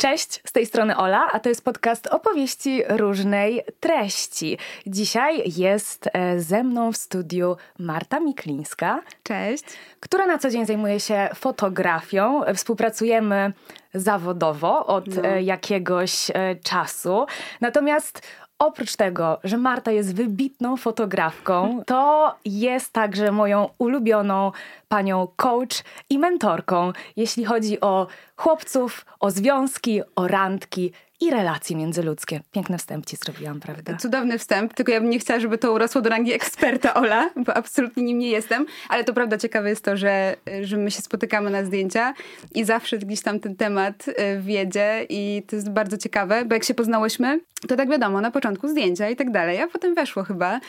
Cześć, z tej strony Ola, a to jest podcast opowieści różnej treści. Dzisiaj jest e, ze mną w studiu Marta Miklińska. Cześć. Która na co dzień zajmuje się fotografią. Współpracujemy zawodowo od no. E, jakiegoś e, czasu. Natomiast Oprócz tego, że Marta jest wybitną fotografką, to jest także moją ulubioną panią coach i mentorką, jeśli chodzi o chłopców, o związki, o randki i relacje międzyludzkie. Piękny wstęp ci zrobiłam, prawda? Cudowny wstęp, tylko ja bym nie chciała, żeby to urosło do rangi eksperta Ola, bo absolutnie nim nie jestem, ale to prawda ciekawe jest to, że, że my się spotykamy na zdjęcia i zawsze gdzieś tam ten temat y, wiedzie i to jest bardzo ciekawe, bo jak się poznałyśmy, to tak wiadomo, na początku zdjęcia i tak dalej, a potem weszło chyba y,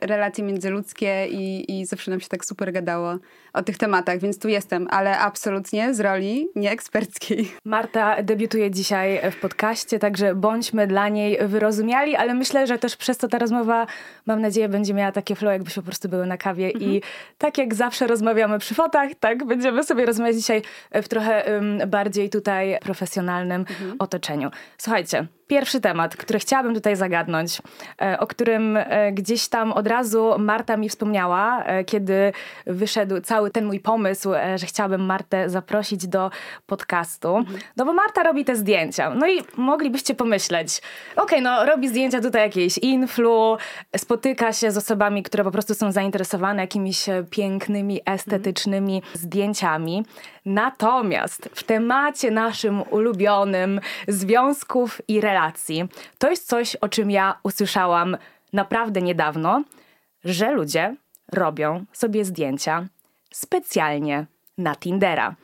relacje międzyludzkie i, i zawsze nam się tak super gadało o tych tematach, więc tu jestem, ale absolutnie z roli nieeksperckiej. Marta debiutuje dzisiaj w podcaście, także bądźmy dla niej wyrozumiali, ale myślę, że też przez to ta rozmowa, mam nadzieję, będzie miała takie flow, jakbyśmy po prostu były na kawie mhm. i tak jak zawsze rozmawiamy przy fotach, tak będziemy sobie rozmawiać dzisiaj w trochę um, bardziej tutaj profesjonalnym mhm. otoczeniu. Słuchajcie, Pierwszy temat, który chciałabym tutaj zagadnąć, e, o którym e, gdzieś tam od razu Marta mi wspomniała, e, kiedy wyszedł cały ten mój pomysł, że chciałabym Martę zaprosić do podcastu. No bo Marta robi te zdjęcia. No i moglibyście pomyśleć, okej, okay, no robi zdjęcia tutaj jakieś influ, spotyka się z osobami, które po prostu są zainteresowane jakimiś pięknymi, estetycznymi zdjęciami. Natomiast w temacie naszym ulubionym związków i relacji, to jest coś, o czym ja usłyszałam naprawdę niedawno, że ludzie robią sobie zdjęcia specjalnie na Tindera.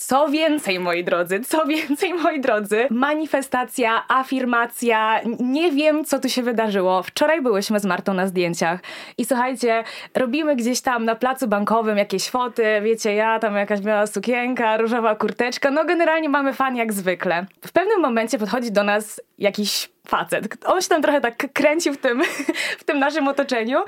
Co więcej, moi drodzy, co więcej, moi drodzy, manifestacja, afirmacja, nie wiem, co tu się wydarzyło. Wczoraj byłyśmy z Martą na zdjęciach i słuchajcie, robimy gdzieś tam na placu bankowym jakieś foty, wiecie, ja tam jakaś miała sukienka, różowa kurteczka, no generalnie mamy fan jak zwykle. W pewnym momencie podchodzi do nas jakiś facet. On się tam trochę tak kręcił w tym, w tym naszym otoczeniu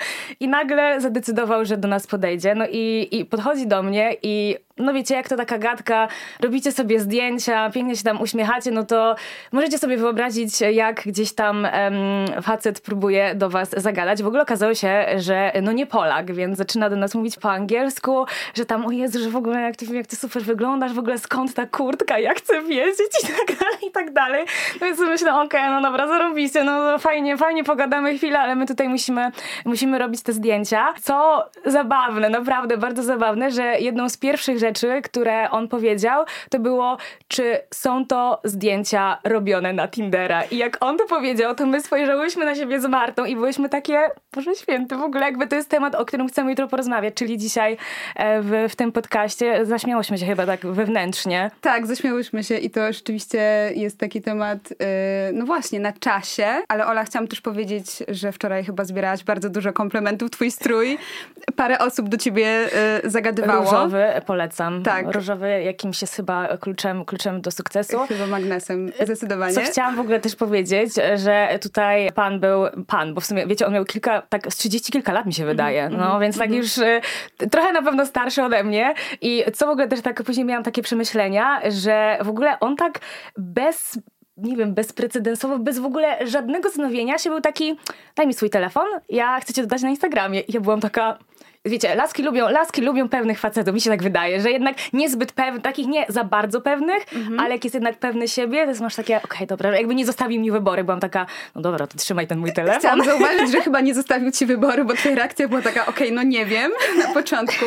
i nagle zadecydował, że do nas podejdzie. No i, i podchodzi do mnie i no wiecie, jak to taka gadka, robicie sobie zdjęcia, pięknie się tam uśmiechacie, no to możecie sobie wyobrazić, jak gdzieś tam facet próbuje do was zagadać. W ogóle okazało się, że no nie Polak, więc zaczyna do nas mówić po angielsku, że tam, o Jezu, że w ogóle jak ty, jak ty super wyglądasz, w ogóle skąd ta kurtka, ja chcę wiedzieć i tak dalej, i tak dalej. No więc myślę, okej, okay, no dobra, zarobiście, no fajnie, fajnie pogadamy chwilę, ale my tutaj musimy, musimy robić te zdjęcia. Co zabawne, naprawdę bardzo zabawne, że jedną z pierwszych rzeczy, które on powiedział, to było, czy są to zdjęcia robione na Tindera. I jak on to powiedział, to my spojrzałyśmy na siebie z Martą i byłyśmy takie, Boże Święty, w ogóle jakby to jest temat, o którym chcemy jutro porozmawiać, czyli dzisiaj e, w, w tym podcaście. Zaśmiałyśmy się chyba tak wewnętrznie. Tak, zaśmiałyśmy się i to rzeczywiście jest taki temat, yy, no właśnie, na czasie, ale Ola, chciałam też powiedzieć, że wczoraj chyba zbierałaś bardzo dużo komplementów, twój strój. Parę osób do ciebie y, zagadywało. Różowy, polecam. Tak. Różowy jakimś jest chyba kluczem, kluczem do sukcesu. Chyba magnesem, zdecydowanie. Co chciałam w ogóle też powiedzieć, że tutaj pan był, pan, bo w sumie, wiecie, on miał kilka, tak z 30 kilka lat mi się wydaje, mm -hmm, no więc mm -hmm. tak mhm. już y, trochę na pewno starszy ode mnie i co w ogóle też tak później miałam takie przemyślenia, że w ogóle on tak bez nie wiem, bezprecedensowo, bez w ogóle żadnego zastanowienia się był taki, daj mi swój telefon, ja chcę cię dodać na Instagramie. I ja byłam taka, wiecie, laski lubią, laski lubią pewnych facetów, mi się tak wydaje, że jednak niezbyt pewnych, takich nie za bardzo pewnych, mhm. ale jak jest jednak pewny siebie, to masz takie, okej, okay, dobra, jakby nie zostawił mi wybory, byłam taka, no dobra, to trzymaj ten mój telefon. Chciałam zauważyć, że chyba nie zostawił ci wyboru, bo twoja reakcja była taka, okej, okay, no nie wiem, na początku,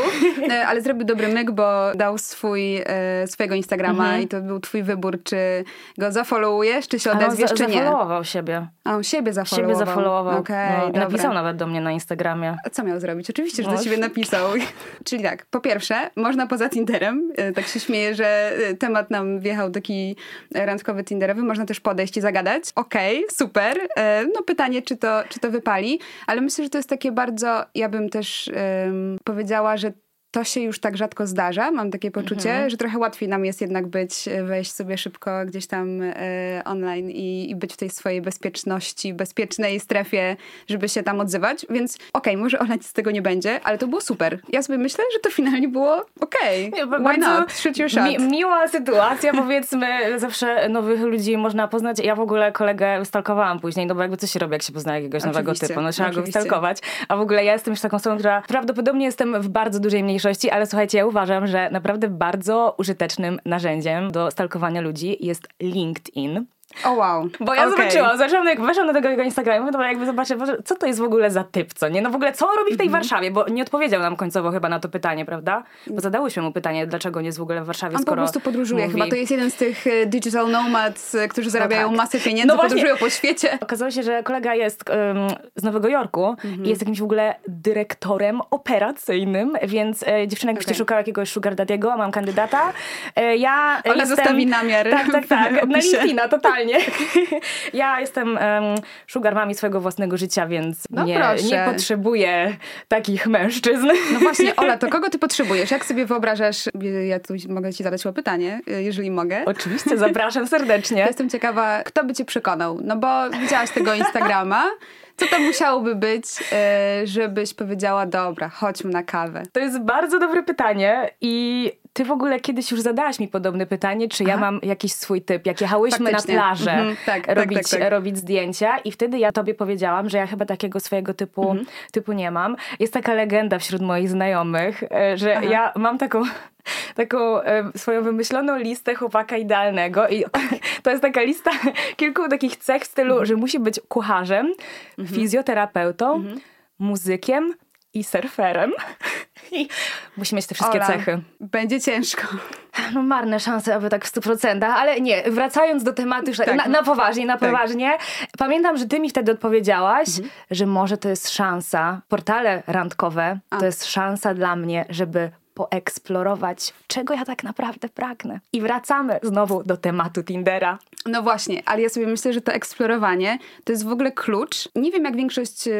e, ale zrobił dobry myk, bo dał swój, e, swojego Instagrama mhm. i to był twój wybór, czy go zafollowujesz, czy się odezwiesz, czy nie. zafollowował siebie. A, on siebie zafollowował. Siebie zafollowował. Okay, no, napisał nawet do mnie na Instagramie. A co miał zrobić? Oczywiście, że no, ciebie napisał. Czyli tak, po pierwsze, można poza Tinderem, e, tak się śmieję, że e, temat nam wjechał taki randkowy Tinderowy, można też podejść i zagadać. Okej, okay, super. E, no pytanie, czy to, czy to wypali, ale myślę, że to jest takie bardzo, ja bym też um, powiedziała, że to się już tak rzadko zdarza, mam takie poczucie, mhm. że trochę łatwiej nam jest jednak być, e, wejść sobie szybko gdzieś tam e, online i, i, być w tej swojej bezpieczności, bezpiecznej strefie, żeby się tam odzywać, więc okej, okay, może Ola z tego nie będzie, ale to było super. Ja sobie myślę, że to finalnie było okej, okay. why not, shoot your shot. Mi, miła sytuacja, powiedzmy, zawsze nowych ludzi można poznać. Ja w ogóle kolegę stalkowałam później, no bo jakby coś się robi, jak się pozna jakiegoś oczywiście, nowego typu, no trzeba go stalkować. A w ogóle ja jestem już taką osobą, która prawdopodobnie jestem w bardzo dużej mniejszości, ale słuchajcie, ja uważam, że naprawdę bardzo użytecznym narzędziem do stalkowania ludzi jest LinkedIn. O oh, wow. Bo ja okay. zobaczyłam, zaczęłam, jak weszłam do tego jego Instagramu, to jakby zobaczę, co to jest w ogóle za typ, co nie? No w ogóle, co on robi w tej mm -hmm. Warszawie? Bo nie odpowiedział nam końcowo chyba na to pytanie, prawda? Bo zadałyśmy mu pytanie, dlaczego nie jest w ogóle w Warszawie, On skoro po prostu podróżuje mówi... chyba. To jest jeden z tych e, digital nomads, e, którzy zarabiają no tak. masę pieniędzy, no podróżują po świecie. Okazało się, że kolega jest um, z Nowego Jorku mm -hmm. i jest jakimś w ogóle dyrektorem operacyjnym, więc e, dziewczyna jakbyście okay. szukała jakiegoś sugar daddy'ego, mam kandydata. E, ja Ona jestem... zostawi namiar. Tak, tak, tak. Na LinkedIna, totalnie. Ja jestem um, sugar mami swojego własnego życia, więc no nie, nie potrzebuję takich mężczyzn. No właśnie, Ola, to kogo ty potrzebujesz? Jak sobie wyobrażasz, ja tu mogę ci zadać pytanie, jeżeli mogę. Oczywiście, zapraszam serdecznie. Jestem ciekawa, kto by cię przekonał? No bo widziałaś tego Instagrama, co to musiałoby być, e, żebyś powiedziała, dobra, chodźmy na kawę? To jest bardzo dobre pytanie i ty w ogóle kiedyś już zadałaś mi podobne pytanie, czy Aha. ja mam jakiś swój typ. Jak jechałyśmy Faktycznie. na plażę mhm. tak, tak, robić, tak, tak, robić zdjęcia i wtedy ja tobie powiedziałam, że ja chyba takiego swojego typu, mhm. typu nie mam. Jest taka legenda wśród moich znajomych, e, że Aha. ja mam taką taką e, swoją wymyśloną listę chłopaka idealnego i to jest taka lista kilku takich cech w stylu, mhm. że musi być kucharzem, mhm. fizjoterapeutą, mhm. muzykiem i surferem. I musi mieć te wszystkie Ola, cechy. Będzie ciężko. No marne szanse, aby tak w 100%, ale nie, wracając do tematu, tak. na, na, poważnie, na tak. poważnie. Pamiętam, że ty mi wtedy odpowiedziałaś, mhm. że może to jest szansa, portale randkowe, A. to jest szansa dla mnie, żeby poeksplorować, czego ja tak naprawdę pragnę. I wracamy znowu do tematu Tindera. No właśnie, ale ja sobie myślę, że to eksplorowanie to jest w ogóle klucz. Nie wiem, jak większość y,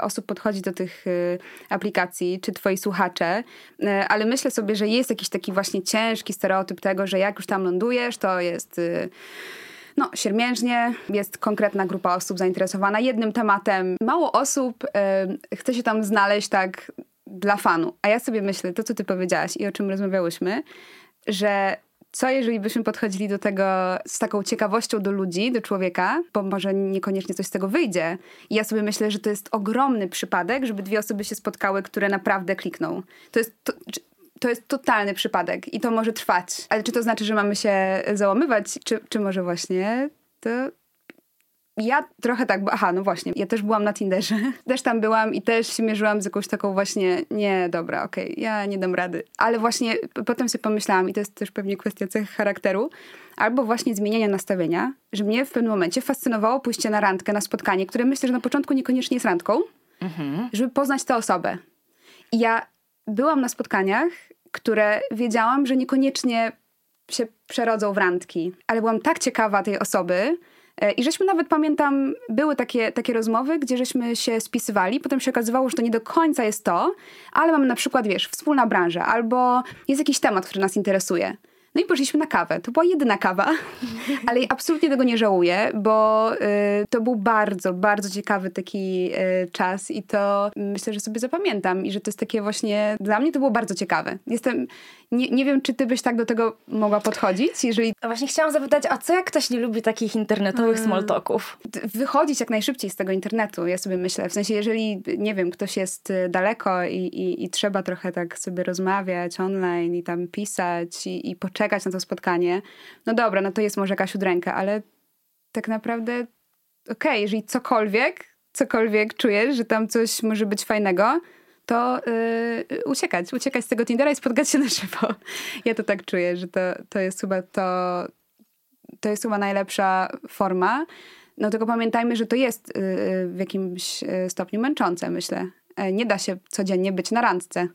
osób podchodzi do tych y, aplikacji, czy twoi słuchacze, y, ale myślę sobie, że jest jakiś taki właśnie ciężki stereotyp tego, że jak już tam lądujesz, to jest no, siermiężnie, jest konkretna grupa osób zainteresowana jednym tematem. Mało osób y, chce się tam znaleźć tak dla fanu. A ja sobie myślę, to co ty powiedziałaś i o czym rozmawiałyśmy, że co jeżeli byśmy podchodzili do tego z taką ciekawością do ludzi, do człowieka, bo może niekoniecznie coś z tego wyjdzie. I ja sobie myślę, że to jest ogromny przypadek, żeby dwie osoby się spotkały, które naprawdę klikną. To jest, to, to jest totalny przypadek i to może trwać. Ale czy to znaczy, że mamy się załamywać, czy, czy może właśnie to ja trochę tak, bo aha, no właśnie, ja też byłam na Tinderze, też tam byłam i też się mierzyłam z jakąś taką właśnie, nie, dobra, okej, okay, ja nie dam rady. Ale właśnie potem sobie pomyślałam, i to jest też pewnie kwestia cech charakteru, albo właśnie zmieniania nastawienia, że mnie w pewnym momencie fascynowało pójście na randkę, na spotkanie, które myślę, że na początku niekoniecznie jest randką, mhm. żeby poznać tę osobę. I ja byłam na spotkaniach, które wiedziałam, że niekoniecznie się przerodzą w randki, ale byłam tak ciekawa tej osoby, I żeśmy nawet, pamiętam, były takie, takie rozmowy, gdzie żeśmy się spisywali, potem się okazywało, że to nie do końca jest to, ale mamy na przykład, wiesz, wspólna branża, albo jest jakiś temat, który nas interesuje. No i poszliśmy na kawę. To była jedyna kawa, ale absolutnie tego nie żałuję, bo y, to był bardzo, bardzo ciekawy taki y, czas i to myślę, że sobie zapamiętam i że to jest takie właśnie, dla mnie to było bardzo ciekawe. Jestem, nie, nie wiem, czy ty byś tak do tego mogła podchodzić, jeżeli... A właśnie chciałam zapytać, a co jak ktoś nie lubi takich internetowych hmm. small talków? Wychodzić jak najszybciej z tego internetu, ja sobie myślę. W sensie, jeżeli, nie wiem, ktoś jest y, daleko i, i, i trzeba trochę tak sobie rozmawiać online i tam pisać i, i poczekać na to spotkanie, no dobra, no to jest może jakaś udręka, ale tak naprawdę okej, okay, jeżeli cokolwiek, cokolwiek czujesz, że tam coś może być fajnego, to yy, uciekać, uciekać z tego Tindera i spotkać się na żywo. Ja to tak czuję, że to, to jest chyba to, to jest chyba najlepsza forma. No tylko pamiętajmy, że to jest yy, w jakimś y, stopniu męczące, myślę. E, nie da się codziennie być na randce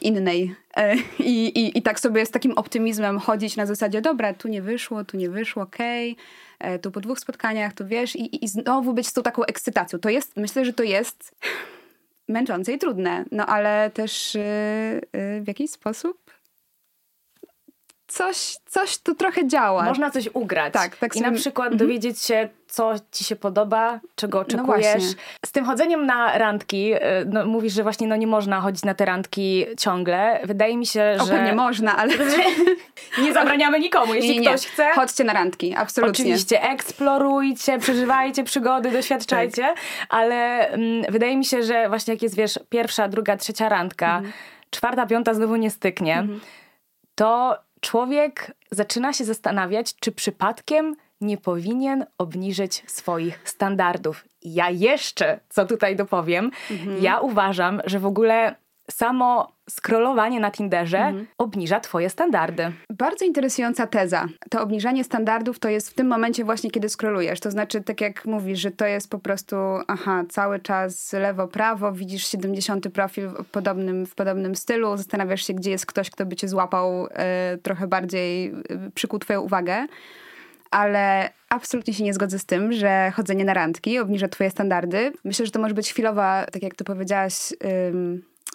innej. E, I, i, I tak sobie z takim optymizmem chodzić na zasadzie, dobra, tu nie wyszło, tu nie wyszło, okej, okay. tu po dwóch spotkaniach, tu wiesz, i, i znowu być z tą taką ekscytacją. To jest, myślę, że to jest męczące i trudne, no ale też yy, yy, w jakiś sposób coś, coś tu trochę działa. Można coś ugrać. Tak, tak I na przykład mhm. dowiedzieć się, co ci się podoba, czego no oczekujesz. No Z tym chodzeniem na randki, y, no, mówisz, że właśnie no, nie można chodzić na te randki ciągle. Wydaje mi się, o, że... nie można, ale... nie zabraniamy nikomu, jeśli nie, nie, ktoś chce. Chodźcie na randki, absolutnie. Oczywiście, eksplorujcie, przeżywajcie przygody, doświadczajcie, tak. ale mm, wydaje mi się, że właśnie jak jest, wiesz, pierwsza, druga, trzecia randka, mhm. czwarta, piąta znowu nie styknie, mhm. to człowiek zaczyna się zastanawiać, czy przypadkiem nie powinien obniżyć swoich standardów. Ja jeszcze, co tutaj dopowiem, mhm. ja uważam, że w ogóle samo scrollowanie na Tinderze mhm. obniża twoje standardy. Bardzo interesująca teza. To obniżanie standardów to jest w tym momencie właśnie, kiedy scrollujesz. To znaczy, tak jak mówisz, że to jest po prostu, aha, cały czas lewo, prawo, widzisz 70 profil w podobnym, w podobnym stylu, zastanawiasz się, gdzie jest ktoś, kto by cię złapał e, trochę bardziej, e, przykuł twoją uwagę. Ale absolutnie się nie zgodzę z tym, że chodzenie na randki obniża twoje standardy. Myślę, że to może być chwilowa, tak jak ty powiedziałaś,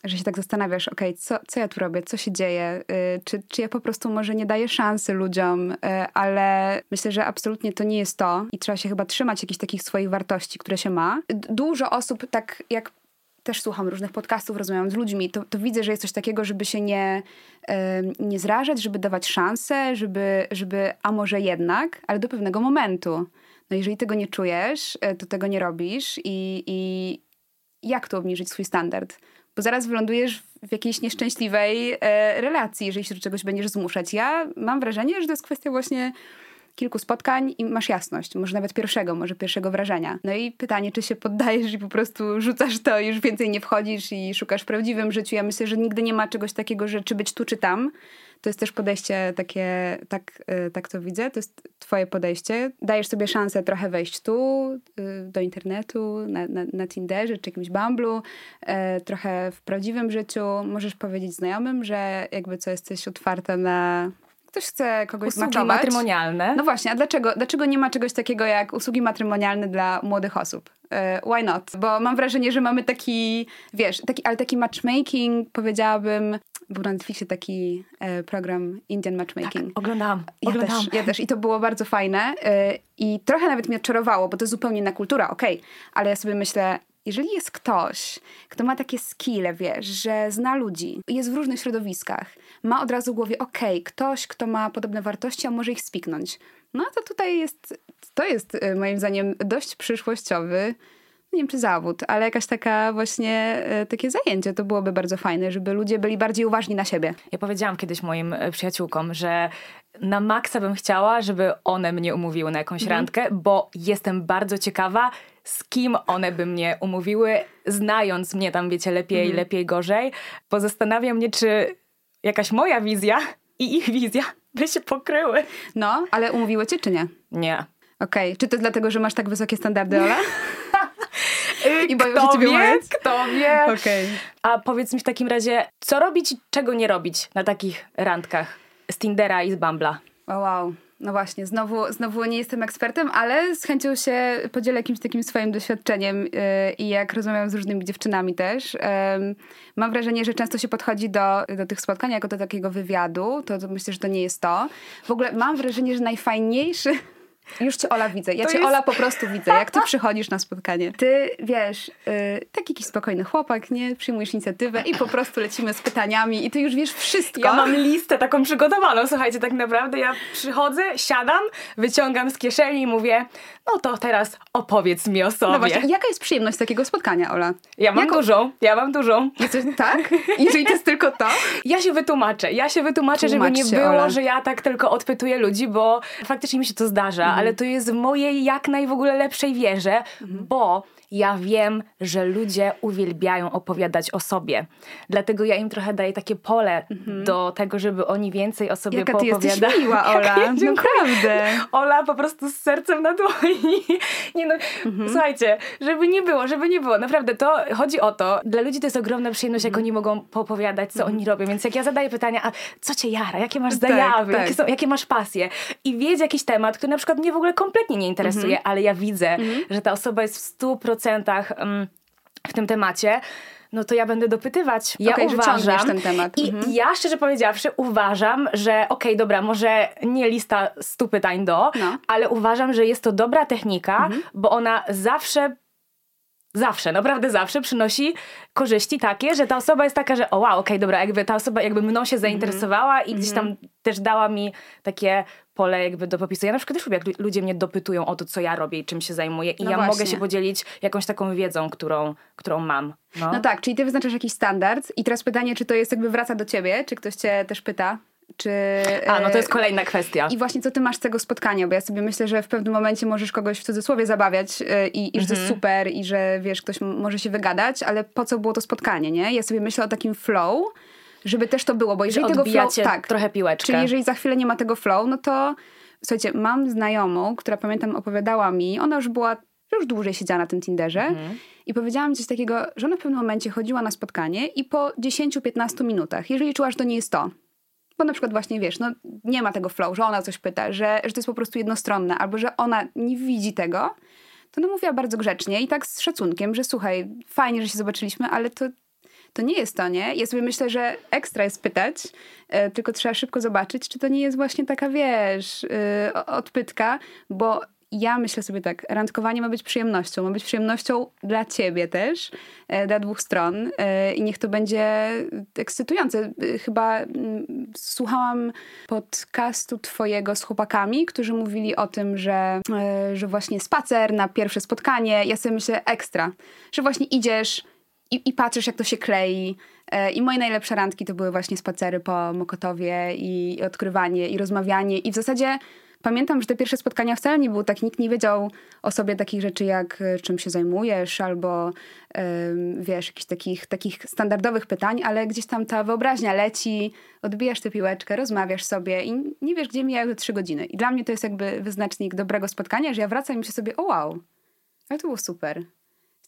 że się tak zastanawiasz, okej, okay, co, co ja tu robię, co się dzieje, yy, czy, czy ja po prostu może nie daję szansy ludziom, yy, ale myślę, że absolutnie to nie jest to i trzeba się chyba trzymać jakichś takich swoich wartości, które się ma. Dużo osób, tak jak też słucham różnych podcastów, rozmawiam z ludźmi, to, to widzę, że jest coś takiego, żeby się nie, yy, nie zrażać, żeby dawać szansę, żeby, żeby, a może jednak, ale do pewnego momentu. No jeżeli tego nie czujesz, y, to tego nie robisz i, i jak tu obniżyć swój standard? Bo zaraz wylądujesz w jakiejś nieszczęśliwej e, relacji, jeżeli się do czegoś będziesz zmuszać. Ja mam wrażenie, że to jest kwestia właśnie kilku spotkań i masz jasność, może nawet pierwszego, może pierwszego wrażenia. No i pytanie, czy się poddajesz i po prostu rzucasz to już więcej nie wchodzisz i szukasz w prawdziwym życiu. Ja myślę, że nigdy nie ma czegoś takiego, że czy być tu, czy tam. To jest też podejście takie, tak, y, tak to widzę, to jest twoje podejście. Dajesz sobie szansę trochę wejść tu, y, do internetu, na, na, na Tinderze czy jakimś Bumblu, y, trochę w prawdziwym życiu. Możesz powiedzieć znajomym, że jakby co jesteś otwarta na ktoś chce kogoś usługi maczować. matrymonialne. No właśnie, a dlaczego, dlaczego nie ma czegoś takiego jak usługi matrymonialne dla młodych osób? why not? Bo mam wrażenie, że mamy taki, wiesz, taki, ale taki matchmaking, powiedziałabym, był na Netflixie taki e, program Indian Matchmaking. Tak, oglądałam. Ja oglądałam. Też, ja też. I to było bardzo fajne. E, I trochę nawet mnie odczarowało, bo to jest zupełnie inna kultura, okej. Okay. Ale ja sobie myślę, jeżeli jest ktoś, kto ma takie skille, wiesz, że zna ludzi, jest w różnych środowiskach, ma od razu w głowie, okej, okay, ktoś, kto ma podobne wartości, a może ich spiknąć. No to tutaj jest, to jest e, moim zdaniem dość przyszłościowy nie wiem czy zawód, ale jakaś taka właśnie e, takie zajęcie, to byłoby bardzo fajne, żeby ludzie byli bardziej uważni na siebie. Ja powiedziałam kiedyś moim e, przyjaciółkom, że na maksa bym chciała, żeby one mnie umówiły na jakąś mhm. randkę, bo jestem bardzo ciekawa, z kim one by mnie umówiły, znając mnie tam, wiecie, lepiej, mhm. lepiej, gorzej. Bo zastanawia mnie, czy jakaś moja wizja i ich wizja by się pokryły. No, ale umówiły cię czy nie? Nie. Okej, okay. czy to dlatego, że masz tak wysokie standardy, Ola? I boją kto się ciebie wie, Kto wie. Okay. A powiedz mi w takim razie, co robić i czego nie robić na takich randkach z Tindera i z Bambla? O wow. No właśnie, znowu, znowu nie jestem ekspertem, ale z chęcią się podzielę jakimś takim swoim doświadczeniem yy, i jak rozmawiam z różnymi dziewczynami też. Mam wrażenie, że często się podchodzi do, do tych spotkań jako do takiego wywiadu, to, to myślę, że to nie jest to. W ogóle mam wrażenie, że najfajniejszy już cię Ola widzę. Ja to cię jest... Ola po prostu widzę, jak ty przychodzisz na spotkanie. Ty wiesz, yy, taki jakiś spokojny chłopak, nie? Przyjmujesz inicjatywę i po prostu lecimy z pytaniami i ty już wiesz wszystko. Ja mam listę taką przygotowaną, słuchajcie, tak naprawdę ja przychodzę, siadam, wyciągam z kieszeni i mówię, no to teraz opowiedz mi o sobie. No właśnie, jaka jest przyjemność takiego spotkania, Ola? Ja mam Jako... dużą, ja mam dużą. Jesteś, tak? Jeżeli to jest tylko to? Ja się wytłumaczę, ja się wytłumaczę, Tłumacz żeby nie się, było, Ola. że ja tak tylko odpytuję ludzi, bo faktycznie mi się to zdarza, mhm. Ale to jest w mojej jak naj w ogóle lepszej wierze, bo ja wiem, że ludzie uwielbiają opowiadać o sobie. Dlatego ja im trochę daję takie pole mhm. do tego, żeby oni więcej o sobie Jaka poopowiadali. Ty jesteś miła, Ola. Naprawdę. Ola po prostu z sercem na dłoni. Nie no, mhm. słuchajcie, żeby nie było, żeby nie było. Naprawdę, to chodzi o to. Dla ludzi to jest ogromna przyjemność, jak mhm. oni mogą poopowiadać, co mhm. oni robią. Więc jak ja zadaję pytania, a co cię jara? Jakie masz tak, zajawy? Tak, jakie, są, jakie masz pasje? I wiedz jakiś temat, który na przykład mnie w ogóle kompletnie nie interesuje, ale ja widzę, że ta osoba jest w 100% w tym temacie, no to ja będę dopytywać. Ja okay, uważam. ten temat. I mhm. ja szczerze powiedziawszy uważam, że okej, okay, dobra, może nie lista stu pytań do, no. ale uważam, że jest to dobra technika, mhm. bo ona zawsze zawsze, naprawdę zawsze przynosi korzyści takie, że ta osoba jest taka, że o wow, okej, okay, dobra, jakby ta osoba jakby mną się zainteresowała mm -hmm. i gdzieś tam -hmm. też dała mi takie pole jakby do popisu. Ja na przykład też lubię, jak ludzie mnie dopytują o to, co ja robię i czym się zajmuję i no ja właśnie. mogę się podzielić jakąś taką wiedzą, którą, którą mam. No. no tak, czyli ty wyznaczasz jakiś standard i teraz pytanie, czy to jest jakby wraca do ciebie, czy ktoś cię też pyta, czy, A, no to jest e, kolejna kwestia. I właśnie co ty masz z tego spotkania, bo ja sobie myślę, że w pewnym momencie możesz kogoś w cudzysłowie zabawiać e, i, i że to jest mhm. super i że wiesz, ktoś może się wygadać, ale po co było to spotkanie, nie? Ja sobie myślę o takim flow, żeby też to było, bo jeżeli tego flow... Tak, trochę piłeczkę. Czyli jeżeli za chwilę nie ma tego flow, no to słuchajcie, mam znajomą, która pamiętam opowiadała mi, ona już była już dłużej siedziała na tym Tinderze mhm. i powiedziała mi coś takiego, że ona w pewnym momencie chodziła na spotkanie i po 10-15 minutach, jeżeli czuła, że to nie jest to, bo na przykład właśnie wiesz, no nie ma tego flow, że ona coś pyta, że, że to jest po prostu jednostronne, albo że ona nie widzi tego, to no mówiła bardzo grzecznie i tak z szacunkiem, że słuchaj, fajnie, że się zobaczyliśmy, ale to, to nie jest to, nie? Ja sobie myślę, że ekstra jest pytać, e, tylko trzeba szybko zobaczyć, czy to nie jest właśnie taka, wiesz, e, odpytka, bo ja myślę sobie tak, randkowanie ma być przyjemnością, ma być przyjemnością dla ciebie też, e, dla dwóch stron i niech to będzie ekscytujące. Chyba mm, słuchałam podcastu twojego z chłopakami, którzy mówili o tym, że, że właśnie spacer na pierwsze spotkanie, ja sobie myślę ekstra, że właśnie idziesz i, i patrzysz jak to się klei, i moje najlepsze randki to były właśnie spacery po Mokotowie i odkrywanie i rozmawianie. I w zasadzie Pamiętam, że te pierwsze spotkania wcale nie było tak, nikt nie wiedział o sobie takich rzeczy jak e, czym się zajmujesz albo wiesz, jakichś takich, takich standardowych pytań, ale gdzieś tam ta wyobraźnia leci, odbijasz tę piłeczkę, rozmawiasz sobie i nie wiesz, gdzie mijały trzy godziny. I dla mnie to jest jakby wyznacznik dobrego spotkania, że ja wracam i myślę sobie, o wow, ale to było super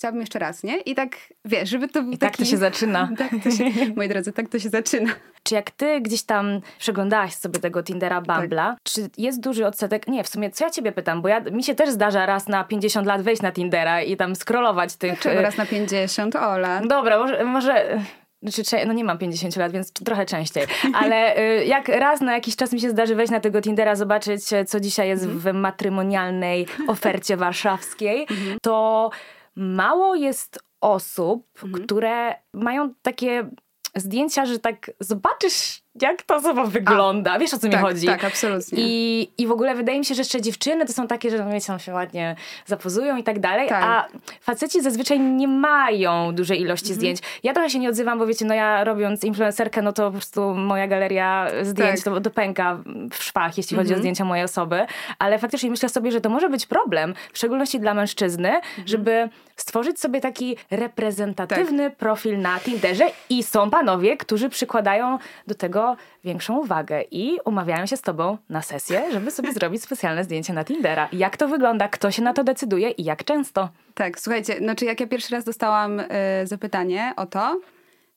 chciałabym jeszcze raz, nie? I tak, wiesz, żeby to był I taki... tak to się zaczyna. tak to się, moi drodzy, tak to się zaczyna. Czy jak ty gdzieś tam przeglądałaś sobie tego Tindera Bambla, tak. czy jest duży odsetek? Nie, w sumie co ja ciebie pytam, bo ja, mi się też zdarza raz na 50 lat wejść na Tindera i tam scrollować tych... Dlaczego raz na 50, Ola? Dobra, może... może... Znaczy, no nie mam 50 lat, więc trochę częściej. Ale y, jak raz na jakiś czas mi się zdarzy wejść na tego Tindera, zobaczyć, co dzisiaj jest mm. w matrymonialnej ofercie warszawskiej, mm. to mało jest osób, mhm. które mają takie zdjęcia, że tak zobaczysz jak ta osoba wygląda. A, Wiesz o co tak, mi chodzi? Tak, absolutnie. I, I w ogóle wydaje mi się, że jeszcze dziewczyny to są takie, że no wiecie, się ładnie zapozują i tak dalej, tak. a faceci zazwyczaj nie mają dużej ilości mhm. zdjęć. Ja trochę się nie odzywam, bo wiecie, no ja robiąc influencerkę, no to po prostu moja galeria zdjęć tak. to, to pęka w szwach, jeśli chodzi o mhm. zdjęcia mojej osoby, ale faktycznie myślę sobie, że to może być problem, w szczególności dla mężczyzny, mhm. żeby stworzyć sobie taki reprezentatywny tak. profil na Tinderze i są panowie, którzy przykładają do tego większą uwagę i umawiają się z tobą na sesję, żeby sobie zrobić specjalne zdjęcie na Tindera. Jak to wygląda, kto się na to decyduje i jak często? Tak, słuchajcie, znaczy jak ja pierwszy raz dostałam y, zapytanie o to,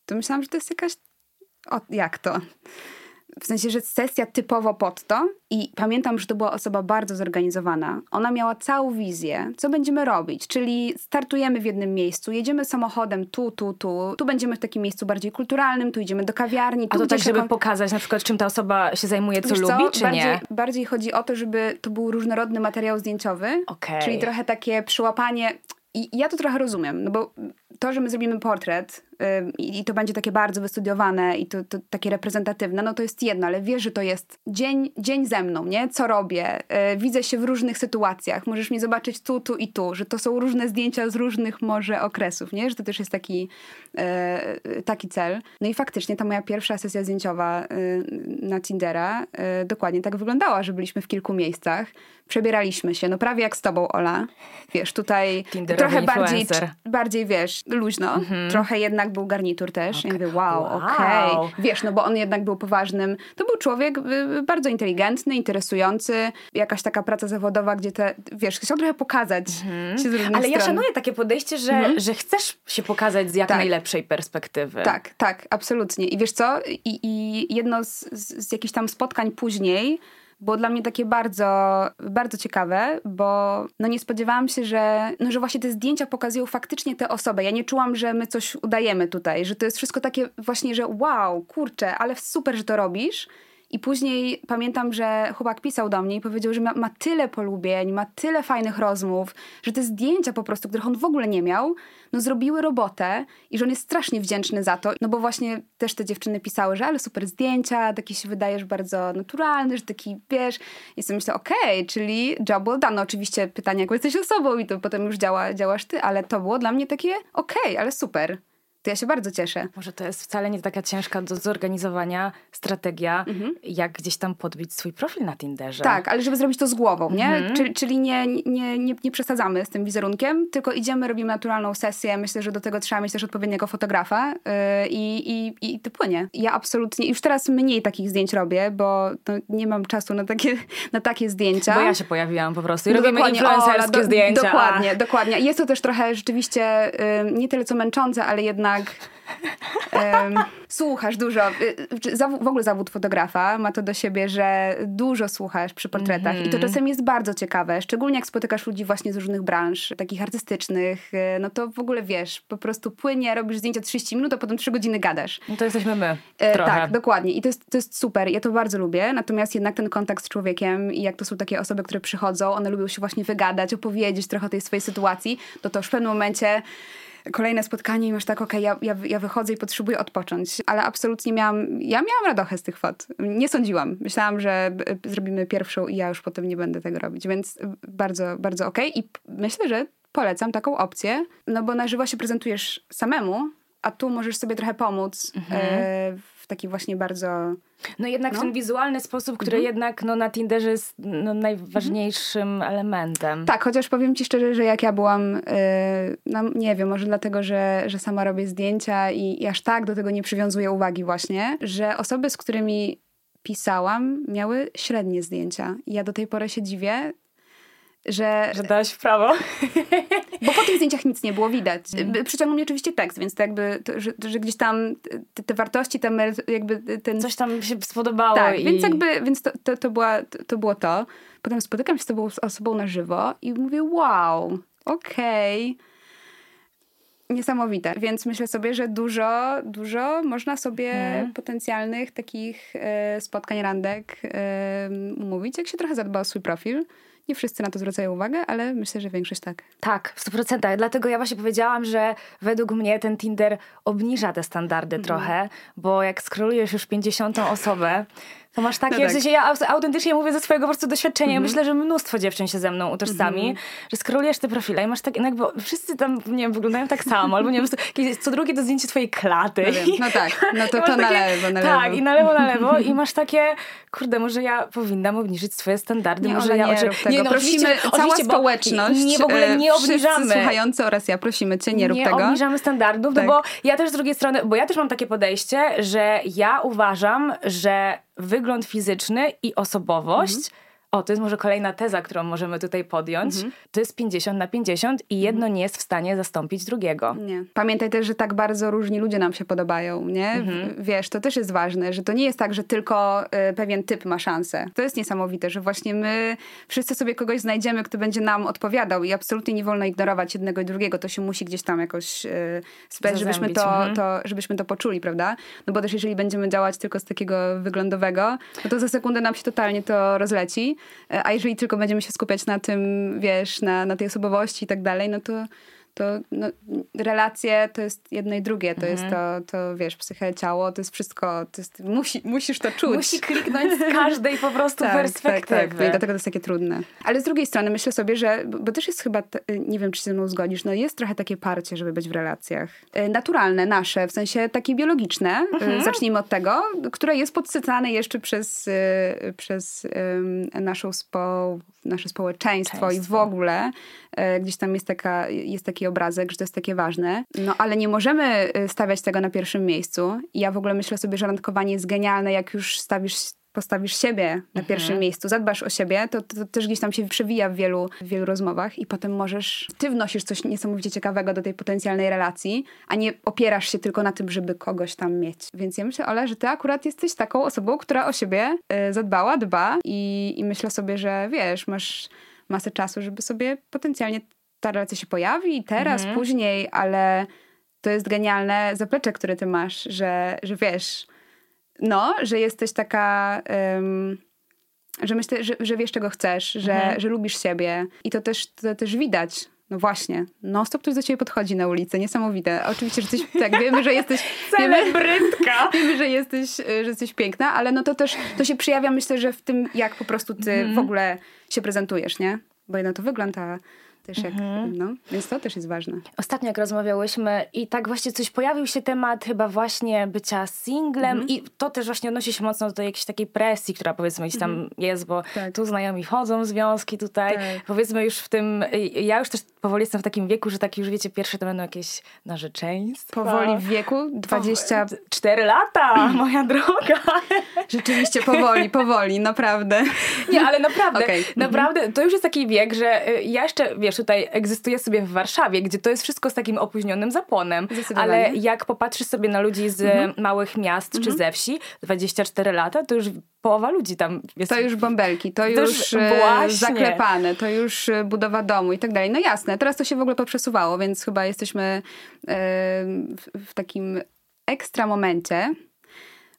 to myślałam, że to jest jakaś... O, jak to? W sensie, że sesja typowo pod to i pamiętam, że to była osoba bardzo zorganizowana. Ona miała całą wizję, co będziemy robić, czyli startujemy w jednym miejscu, jedziemy samochodem tu, tu, tu, tu będziemy w takim miejscu bardziej kulturalnym, tu idziemy do kawiarni. A to tak, żeby pokazać na przykład, czym ta osoba się zajmuje, co Wiesz lubi, co? czy bardziej, nie? Bardziej chodzi o to, żeby to był różnorodny materiał zdjęciowy, okay. czyli trochę takie przyłapanie i ja to trochę rozumiem, no bo to, że my zrobimy portret i to będzie takie bardzo wystudiowane i to, to, takie reprezentatywne, no to jest jedno, ale wiesz, że to jest dzień, dzień ze mną, nie? Co robię? Yy, widzę się w różnych sytuacjach. Możesz mnie zobaczyć tu, tu i tu, że to są różne zdjęcia z różnych może okresów, nie? Że to też jest taki, yy, taki cel. No i faktycznie ta moja pierwsza sesja zdjęciowa y, na Tindera y, dokładnie tak wyglądała, że byliśmy w kilku miejscach, przebieraliśmy się, no prawie jak z tobą, Ola. Wiesz, tutaj trochę bardziej, bardziej, wiesz, luźno. Mm-hmm. Trochę jednak był garnitur też. Okay. Ja mówię, wow, wow. okej. Okay. Wiesz, no bo on jednak był poważnym. To był człowiek y, bardzo inteligentny, interesujący. Jakaś taka praca zawodowa, gdzie te, wiesz, chciał trochę pokazać mm-hmm. się z różnych Ale stron. ja szanuję takie podejście, że, mm-hmm. że chcesz się pokazać z jak tak. najlepszej perspektywy. Tak, tak, absolutnie. I wiesz co? I, i jedno z, z, z jakichś tam spotkań później było dla mnie takie bardzo, bardzo ciekawe, bo no nie spodziewałam się, że, no, że właśnie te zdjęcia pokazują faktycznie tę osobę. Ja nie czułam, że my coś udajemy tutaj, że to jest wszystko takie właśnie, że wow, kurczę, ale super, że to robisz. I później pamiętam, że chłopak pisał do mnie i powiedział, że ma, ma, tyle polubień, ma tyle fajnych rozmów, że te zdjęcia po prostu, których on w ogóle nie miał, no zrobiły robotę i że on jest strasznie wdzięczny za to. No bo właśnie też te dziewczyny pisały, że ale super zdjęcia, taki się wydajesz bardzo naturalny, że taki, wiesz, i sobie myślę, okej, okay, czyli job well done. No oczywiście pytanie, jak jesteś osobą i to potem już działa, działasz ty, ale to było dla mnie takie, okej, okay, ale super to ja się bardzo cieszę. Może to jest wcale nie taka ciężka do zorganizowania strategia, mhm. jak gdzieś tam podbić swój profil na Tinderze. Tak, ale żeby zrobić to z głową, nie? Mhm. Czyli, czyli nie, nie, nie, nie przesadzamy z tym wizerunkiem, tylko idziemy, robimy naturalną sesję. Myślę, że do tego trzeba mieć też odpowiedniego fotografa yy, i, i, i to płynie. Ja absolutnie, już teraz mniej takich zdjęć robię, bo no, nie mam czasu na takie, na takie zdjęcia. Bo ja się pojawiłam po prostu i no robimy influencerskie zdjęcia. Dokładnie, dokładnie. Jest to też trochę rzeczywiście yy, nie tyle co męczące, ale jednak jednak um, słuchasz dużo. Y, w ogóle zawód fotografa ma to do siebie, że dużo słuchasz przy portretach mm -hmm. i to mhm. czasem jest bardzo ciekawe, szczególnie jak spotykasz ludzi właśnie z różnych branż, takich artystycznych, y, no to w ogóle wiesz, po prostu płynie, robisz zdjęcia 30 minut, a potem 3 godziny gadasz. No to jesteśmy my. E, tak, dokładnie. I to jest, to jest super. Ja to bardzo lubię, natomiast jednak ten kontakt z człowiekiem i jak to są takie osoby, które przychodzą, one lubią się właśnie wygadać, opowiedzieć trochę o tej swojej sytuacji, to to już w pewnym momencie kolejne spotkanie i już tak, okej, okay, ja, ja, ja wychodzę i potrzebuję odpocząć. Ale absolutnie miałam, ja miałam radochę z tych fot. Nie sądziłam. Myślałam, że zrobimy pierwszą i ja już potem nie będę tego robić. Więc bardzo, bardzo okej. Okay. I myślę, że polecam taką opcję, no bo na żywo się prezentujesz samemu, a tu możesz sobie trochę pomóc mhm. e, w taki właśnie bardzo no jednak no. ten wizualny sposób, który mhm. jednak no, na Tinderze jest no, najważniejszym mhm. elementem. Tak, chociaż powiem ci szczerze, że jak ja byłam, yy, no nie wiem, może dlatego, że, że sama robię zdjęcia i, i aż tak do tego nie przywiązuję uwagi właśnie, że osoby, z którymi pisałam, miały średnie zdjęcia. I ja do tej pory się dziwię, że... Że dałaś w prawo. Bo po tych zdjęciach nic nie było widać. Mm. Przyciągnął mnie oczywiście tekst, więc to jakby, to, że, że, gdzieś tam te, te, wartości, tam jakby ten... Coś tam się spodobało. Tak, i... więc jakby, więc to, to, to, była, to było to. Potem spotykam się z tobą osobą na żywo i mówię, wow, okej. Okay niesamowite. Więc myślę sobie, że dużo, dużo można sobie hmm. potencjalnych takich e, spotkań, randek e, umówić, jak się trochę zadba o swój profil. Nie wszyscy na to zwracają uwagę, ale myślę, że większość tak. Tak, w 100%. Dlatego ja właśnie powiedziałam, że według mnie ten Tinder obniża te standardy mm. trochę, bo jak skrolujesz już 50 osobę, to masz takie, no tak. w sensie ja autentycznie mówię ze swojego po prostu doświadczenia. Mm -hmm. Myślę, że mnóstwo dziewczyn się ze mną utożsami, mm -hmm. że skrolujesz te profile i masz tak, jakby wszyscy tam, nie wiem, wyglądają tak samo, albo nie wiem, co drugie to zdjęcie twojej klaty. No, no tak, no to, to na takie, lewo, na lewo. Tak, i na lewo, na lewo i masz takie, kurde, może ja powinnam obniżyć swoje standardy, nie, może ja... Nie, oczy... nie no, prosimy, cała oczywiście, społeczność, nie, w ogóle nie obniżamy. słuchający oraz ja, prosimy cię, nie rób nie tego. Nie obniżamy standardów, tak. no bo ja też z drugiej strony, bo ja też mam takie podejście, że ja uważam, że wygląd fizyczny i osobowość mhm o, to jest może kolejna teza, którą możemy tutaj podjąć. Mhm. To jest 50 na 50 i jedno mhm. nie jest w stanie zastąpić drugiego. Nie. Pamiętaj też, że tak bardzo różni ludzie nam się podobają, nie? Mhm. Wiesz, to też jest ważne, że to nie jest tak, że tylko y, pewien typ ma szansę. To jest niesamowite, że właśnie my wszyscy sobie kogoś znajdziemy, kto będzie nam odpowiadał i absolutnie nie wolno ignorować jednego i drugiego. To się musi gdzieś tam jakoś y, spać, żebyśmy to, mhm. to, żebyśmy to poczuli, prawda? No bo też jeżeli będziemy działać tylko z takiego wyglądowego, no to za sekundę nam się totalnie to rozleci. A jeżeli tylko będziemy się skupiać na tym, wiesz, na, na tej osobowości i tak dalej, no to to no, relacje to jest jedno i drugie. To mhm. jest to, to, wiesz, psyche, ciało, to jest wszystko, to jest, musi, musisz to czuć. Musi kliknąć z każdej po prostu tak, perspektywy. Tak, tak. No I dlatego to jest takie trudne. Ale z drugiej strony myślę sobie, że, bo też jest chyba, nie wiem, czy się ze mną zgodzisz, no jest trochę takie parcie, żeby być w relacjach. E, naturalne, nasze, w sensie takie biologiczne. E, mhm. Zacznijmy od tego, które jest podsycane jeszcze przez, e, przez naszą spo, nasze społeczeństwo i w ogóle gdzieś tam jest, taka, jest taki obrazek, że to jest takie ważne. No ale nie możemy y, stawiać tego na pierwszym miejscu. I ja w ogóle myślę sobie, że randkowanie jest genialne, jak już stawisz postawisz siebie na mhm. pierwszym miejscu, zadbasz o siebie, to, to, to, też gdzieś tam się przewija w wielu, w wielu rozmowach i potem możesz, ty wnosisz coś niesamowicie ciekawego do tej potencjalnej relacji, a nie opierasz się tylko na tym, żeby kogoś tam mieć. Więc ja myślę, Ola, że ty akurat jesteś taką osobą, która o siebie y, zadbała, dba i, i myślę sobie, że wiesz, masz masę czasu, żeby sobie potencjalnie ta relacja się pojawi teraz, mhm. później, ale to jest genialne zaplecze, które ty masz, że, że wiesz, no, że jesteś taka, um, że myślę, że, że wiesz, czego chcesz, że, mhm. że lubisz siebie i to też, to też widać. No właśnie, no stop ktoś do ciebie podchodzi na ulicy, niesamowite. Oczywiście, że jesteś, tak, wiemy, że jesteś... Celebrytka! Wiemy, wiemy, że jesteś, że jesteś piękna, ale no to też, to się przejawia myślę, że w tym, jak po prostu ty mhm. w ogóle się prezentujesz, nie? Bo no to wygląda też jak, mhm. no, więc to też jest ważne. Ostatnio jak rozmawiałyśmy i tak właśnie coś pojawił się temat chyba właśnie bycia singlem mhm. i to też właśnie odnosi się mocno do jakiejś takiej presji, która powiedzmy gdzieś tam mhm. jest, bo tak. tu znajomi wchodzą w związki tutaj. Tak. Powiedzmy już w tym, ja już też powoli jestem w takim wieku, że tak już wiecie, pierwsze to będą jakieś narzeczeństwa. Powoli w wieku? 24 lata, moja droga. Rzeczywiście powoli, powoli, naprawdę. Nie, ale naprawdę, okay. naprawdę, to już jest taki wiek, że y, ja jeszcze, wiesz, tutaj egzystuję sobie w Warszawie, gdzie to jest wszystko z takim opóźnionym zapłonem. Ale jak popatrzysz sobie na ludzi z mhm. małych miast mhm. czy ze wsi, 24 lata, to już połowa ludzi tam jest. To już bąbelki, to, to już e, właśnie. zaklepane, to już e, budowa domu i tak dalej. No jasne, teraz to się w ogóle poprzesuwało, więc chyba jesteśmy e, w takim ekstra momencie,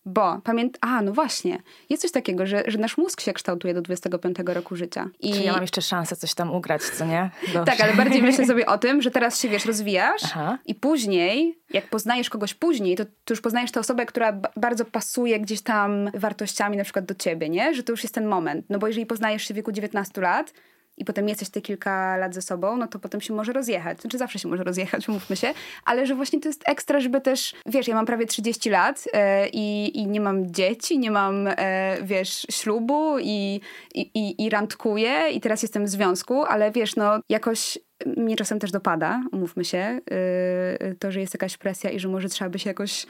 bo pamięt... A, no właśnie. Jest coś takiego, że, że nasz mózg się kształtuje do 25 roku życia. I Czyli ja mam jeszcze szansę coś tam ugrać, co nie? Dobrze. Tak, ale bardziej myślę sobie o tym, że teraz się, wiesz, rozwijasz Aha. i później, jak poznajesz kogoś później, to, to już poznajesz tę osobę, która bardzo pasuje gdzieś tam wartościami na przykład do ciebie, nie? Że to już jest ten moment. No bo jeżeli poznajesz się w wieku 19 lat, i potem jesteś te kilka lat ze sobą, no to potem się może rozjechać. Znaczy zawsze się może rozjechać, umówmy się, ale że właśnie to jest ekstra, żeby też, wiesz, ja mam prawie 30 lat e, i, i nie mam dzieci, nie mam, e, wiesz, ślubu i, i, i, i randkuję i teraz jestem w związku, ale wiesz, no jakoś mnie czasem też dopada, umówmy się, e, to, że jest jakaś presja i że może trzeba by się jakoś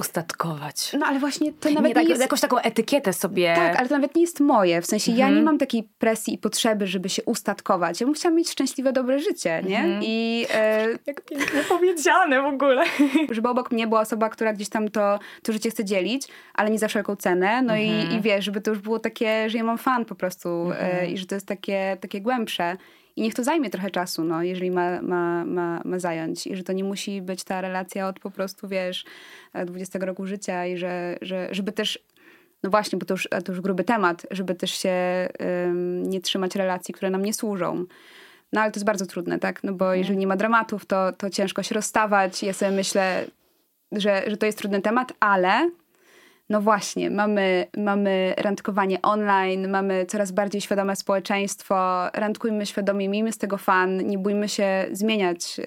ustatkować. No ale właśnie to nawet nie, tak, nie jest... Jakąś taką etykietę sobie... Tak, ale to nawet nie jest moje. W sensie mhm. ja nie mam takiej presji i potrzeby, żeby się ustatkować. Ja bym chciała mieć szczęśliwe, dobre życie, nie? Mhm. I... E... Jak pięknie powiedziane w ogóle. Żeby obok mnie była osoba, która gdzieś tam to, to życie chce dzielić, ale nie za wszelką cenę. No mhm. i, i wiesz, żeby to już było takie, że ja mam fan po prostu e, mhm. i że to jest takie, takie głębsze. I niech to zajmie trochę czasu, no, jeżeli ma, ma, ma, ma zająć. I że to nie musi być ta relacja od po prostu, wiesz, 20 roku życia i że, że żeby też no właśnie, bo to już, to już gruby temat, żeby też się nie trzymać relacji, które nam nie służą. No ale to jest bardzo trudne, tak? No bo jeżeli nie ma dramatów, to, to ciężko się rozstawać. Ja sobie myślę, że, że to jest trudny temat, ale no właśnie, mamy, mamy randkowanie online, mamy coraz bardziej świadome społeczeństwo, randkujmy świadomie, miejmy z tego fan, nie bójmy się zmieniać, yy,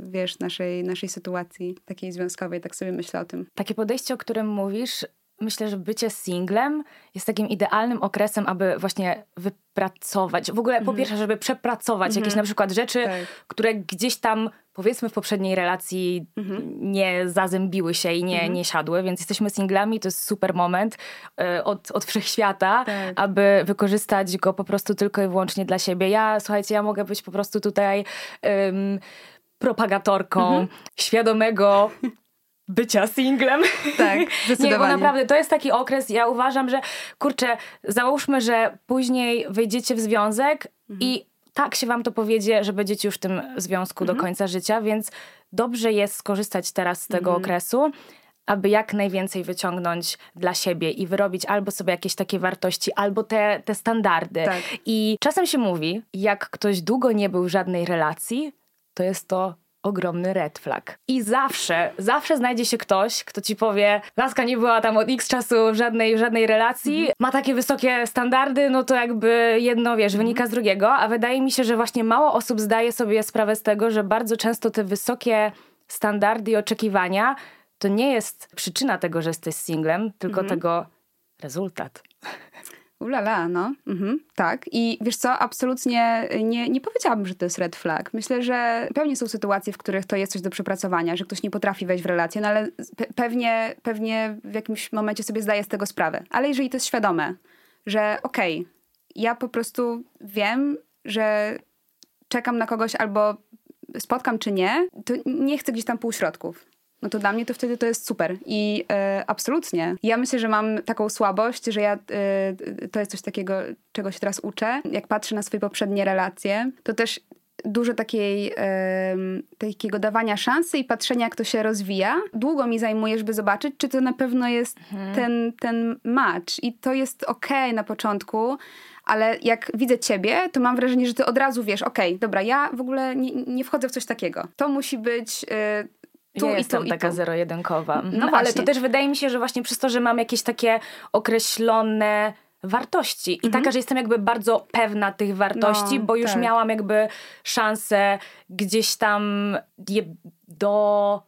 wiesz, naszej, naszej sytuacji takiej związkowej, tak sobie myślę o tym. Takie podejście, o którym mówisz, myślę, że bycie singlem jest takim idealnym okresem, aby właśnie wypracować, w ogóle po mhm. pierwsze, żeby przepracować jakieś mhm. na przykład rzeczy, tak. które gdzieś tam powiedzmy w poprzedniej relacji mhm. nie zazębiły się i nie, nie siadły, więc jesteśmy singlami, to jest super moment y, od, od wszechświata, tak. aby wykorzystać go po prostu tylko i wyłącznie dla siebie. Ja, słuchajcie, ja mogę być po prostu tutaj propagatorką świadomego bycia singlem. Tak, zdecydowanie. Nie, bo naprawdę to jest taki okres, ja uważam, że kurczę, załóżmy, że później wejdziecie w związek mhm. i tak się wam to powiedzie, że będziecie już w tym związku mhm. do końca życia, więc dobrze jest skorzystać teraz z tego mhm. okresu, aby jak najwięcej wyciągnąć dla siebie i wyrobić albo sobie jakieś takie wartości, albo te, te standardy. Tak. I czasem się mówi, jak ktoś długo nie był w żadnej relacji, to jest to ogromny red flag. I zawsze, zawsze znajdzie się ktoś, kto ci powie, laska nie była tam od x czasu w żadnej, w żadnej relacji, mhm. ma takie wysokie standardy, no to jakby jedno, wiesz, mhm. wynika z drugiego, a wydaje mi się, że właśnie mało osób zdaje sobie sprawę z tego, że bardzo często te wysokie standardy i oczekiwania to nie jest przyczyna tego, że jesteś singlem, tylko mhm. tego rezultat. Ulala, no. Mhm, tak. I wiesz co, absolutnie nie, nie powiedziałabym, że to jest red flag. Myślę, że pewnie są sytuacje, w których to jest coś do przepracowania, że ktoś nie potrafi wejść w relację, no ale pe pewnie, pewnie w jakimś momencie sobie zdaje z tego sprawę. Ale jeżeli to jest świadome, że okej, okay, ja po prostu wiem, że czekam na kogoś albo spotkam czy nie, to nie chcę gdzieś tam półśrodków no to dla mnie to wtedy to jest super. I e, absolutnie. Ja myślę, że mam taką słabość, że ja e, to jest coś takiego, czego się teraz uczę. Jak patrzę na swoje poprzednie relacje, to też dużo takiej, e, takiego dawania szansy i patrzenia, jak to się rozwija. Długo mi zajmuje, żeby zobaczyć, czy to na pewno jest mhm. ten, ten match. I to jest okej okay na początku, ale jak widzę ciebie, to mam wrażenie, że ty od razu wiesz, okej, okay, dobra, ja w ogóle nie, nie wchodzę w coś takiego. To musi być y, tu ja i jestem tu, taka zero-jedynkowa. No, no ale to też wydaje mi się, że właśnie przez to, że mam jakieś takie określone wartości i mhm. taka, że jestem jakby bardzo pewna tych wartości, no, bo już tak. miałam jakby szansę gdzieś tam je do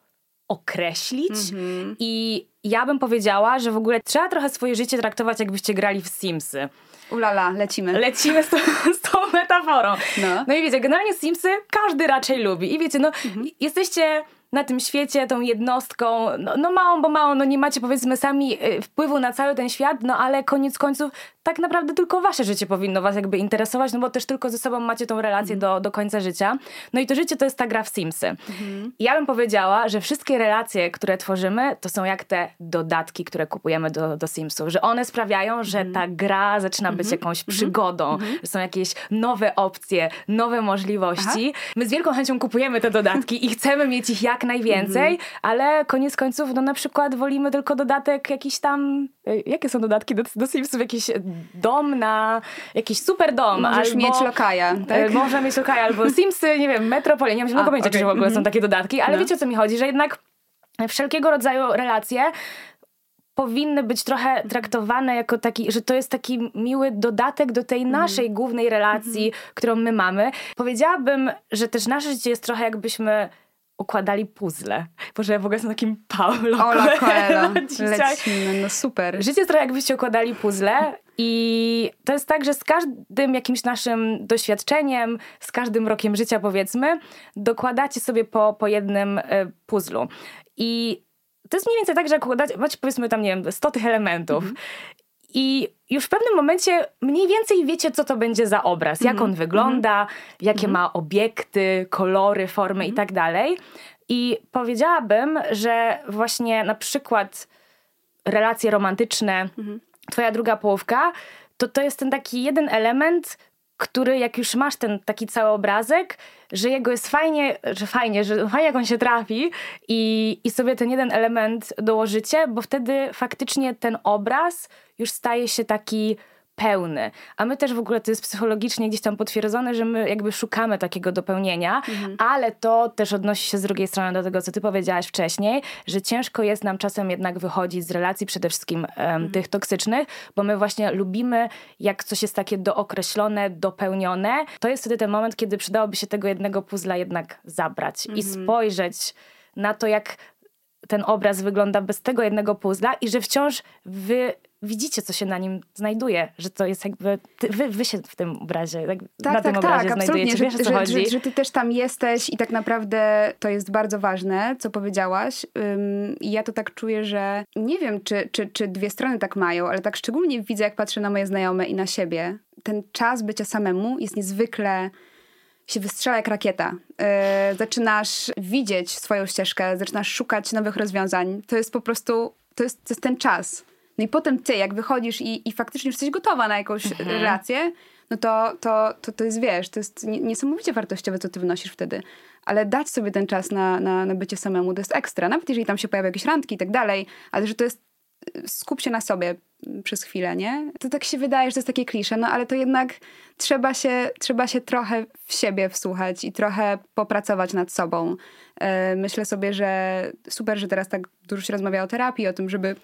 określić mhm. i ja bym powiedziała, że w ogóle trzeba trochę swoje życie traktować jakbyście grali w Simsy. Ulala, lecimy. Lecimy z tą, z tą metaforą. No. no i wiecie, generalnie Simsy każdy raczej lubi. I wiecie, no mhm. jesteście na tym świecie, tą jednostką, no, no małą, bo małą, no nie macie powiedzmy sami y, wpływu na cały ten świat, no ale koniec końców tak naprawdę tylko wasze życie powinno was jakby interesować, no bo też tylko ze sobą macie tą relację mhm. do, do końca życia. No i to życie to jest ta gra w Simsy. Mhm. Ja bym powiedziała, że wszystkie relacje, które tworzymy, to są jak te dodatki, które kupujemy do, do Simsów, że one sprawiają, że mhm. ta gra zaczyna być mhm. jakąś mhm. przygodą, mhm. że są jakieś nowe opcje, nowe możliwości. Aha. My z wielką chęcią kupujemy te dodatki i chcemy mieć ich jak najwięcej, ale koniec końców, no na przykład wolimy tylko dodatek jakiś tam, y, jakie są dodatki do, do Simsów? Jakiś dom na jakiś super dom. Możesz albo, mieć lokaja, e, tak? Można mieć lokaja, albo Simsy, nie wiem, Metropolia, nie mam pojęcia, okay. czy w ogóle są mhm. takie dodatki, ale no. wiecie o co mi chodzi, że jednak wszelkiego rodzaju relacje powinny być trochę traktowane jako taki, że to jest taki miły dodatek do tej mhm. naszej głównej relacji, mm którą my mamy. Powiedziałabym, że też nasze życie jest trochę jakbyśmy układali puzzle. Boże, ja w ogóle jestem takim Paulo Ola Coelho. Lecimy, no super. Życie jest trochę jakbyście układali puzzle i to jest tak, że z każdym jakimś naszym doświadczeniem, z każdym rokiem życia powiedzmy, dokładacie sobie po, po jednym y, puzzlu. I to jest mniej więcej tak, że jak układacie, macie powiedzmy tam, nie wiem, 100 tych elementów mm -hmm. i już w pewnym momencie mniej więcej wiecie, co to będzie za obraz, jak on mhm. wygląda, mhm. jakie mhm. ma obiekty, kolory, formy i tak dalej. I powiedziałabym, że właśnie na przykład relacje romantyczne, twoja druga połówka, to to jest ten taki jeden element, który jak już masz ten taki cały obrazek, że jego jest fajnie, że fajnie, że fajnie jak on się trafi i, i sobie ten jeden element dołożycie, bo wtedy faktycznie ten obraz już staje się taki pełny. A my też w ogóle to jest psychologicznie gdzieś tam potwierdzone, że my jakby szukamy takiego dopełnienia, mhm. ale to też odnosi się z drugiej strony do tego, co ty powiedziałaś wcześniej, że ciężko jest nam czasem jednak wychodzić z relacji przede wszystkim um, mhm. tych toksycznych, bo my właśnie lubimy, jak coś jest takie dookreślone, dopełnione. To jest wtedy ten moment, kiedy przydałoby się tego jednego puzla jednak zabrać mhm. i spojrzeć na to, jak ten obraz wygląda bez tego jednego puzla i że wciąż wy widzicie, co się na nim znajduje, że to jest jakby, ty, wy, wy się w tym obrazie, tak, tak na tak, tym tak, obrazie tak, znajdujecie, wiesz że, że, że, że, ty też tam jesteś i tak naprawdę to jest bardzo ważne, co powiedziałaś i ja to tak czuję, że nie wiem, czy, czy, czy dwie strony tak mają, ale tak szczególnie widzę, jak patrzę na moje znajome i na siebie, ten czas bycia samemu jest niezwykle się wystrzela jak rakieta. Yy, zaczynasz widzieć swoją ścieżkę, zaczynasz szukać nowych rozwiązań. To jest po prostu, to jest, to jest ten czas. No i potem ty, jak wychodzisz i, i faktycznie już jesteś gotowa na jakąś mhm. relację, no to, to, to, to jest, wiesz, to jest niesamowicie wartościowe, co ty wnosisz wtedy. Ale dać sobie ten czas na, na, na bycie samemu, to jest ekstra. Nawet jeżeli tam się pojawiają jakieś randki i tak dalej, ale że to jest skup się na sobie przez chwilę, nie? To tak się wydaje, że to jest takie klisze, no ale to jednak trzeba się, trzeba się trochę w siebie wsłuchać i trochę popracować nad sobą. E, myślę sobie, że super, że teraz tak dużo się rozmawia o terapii, o tym, żeby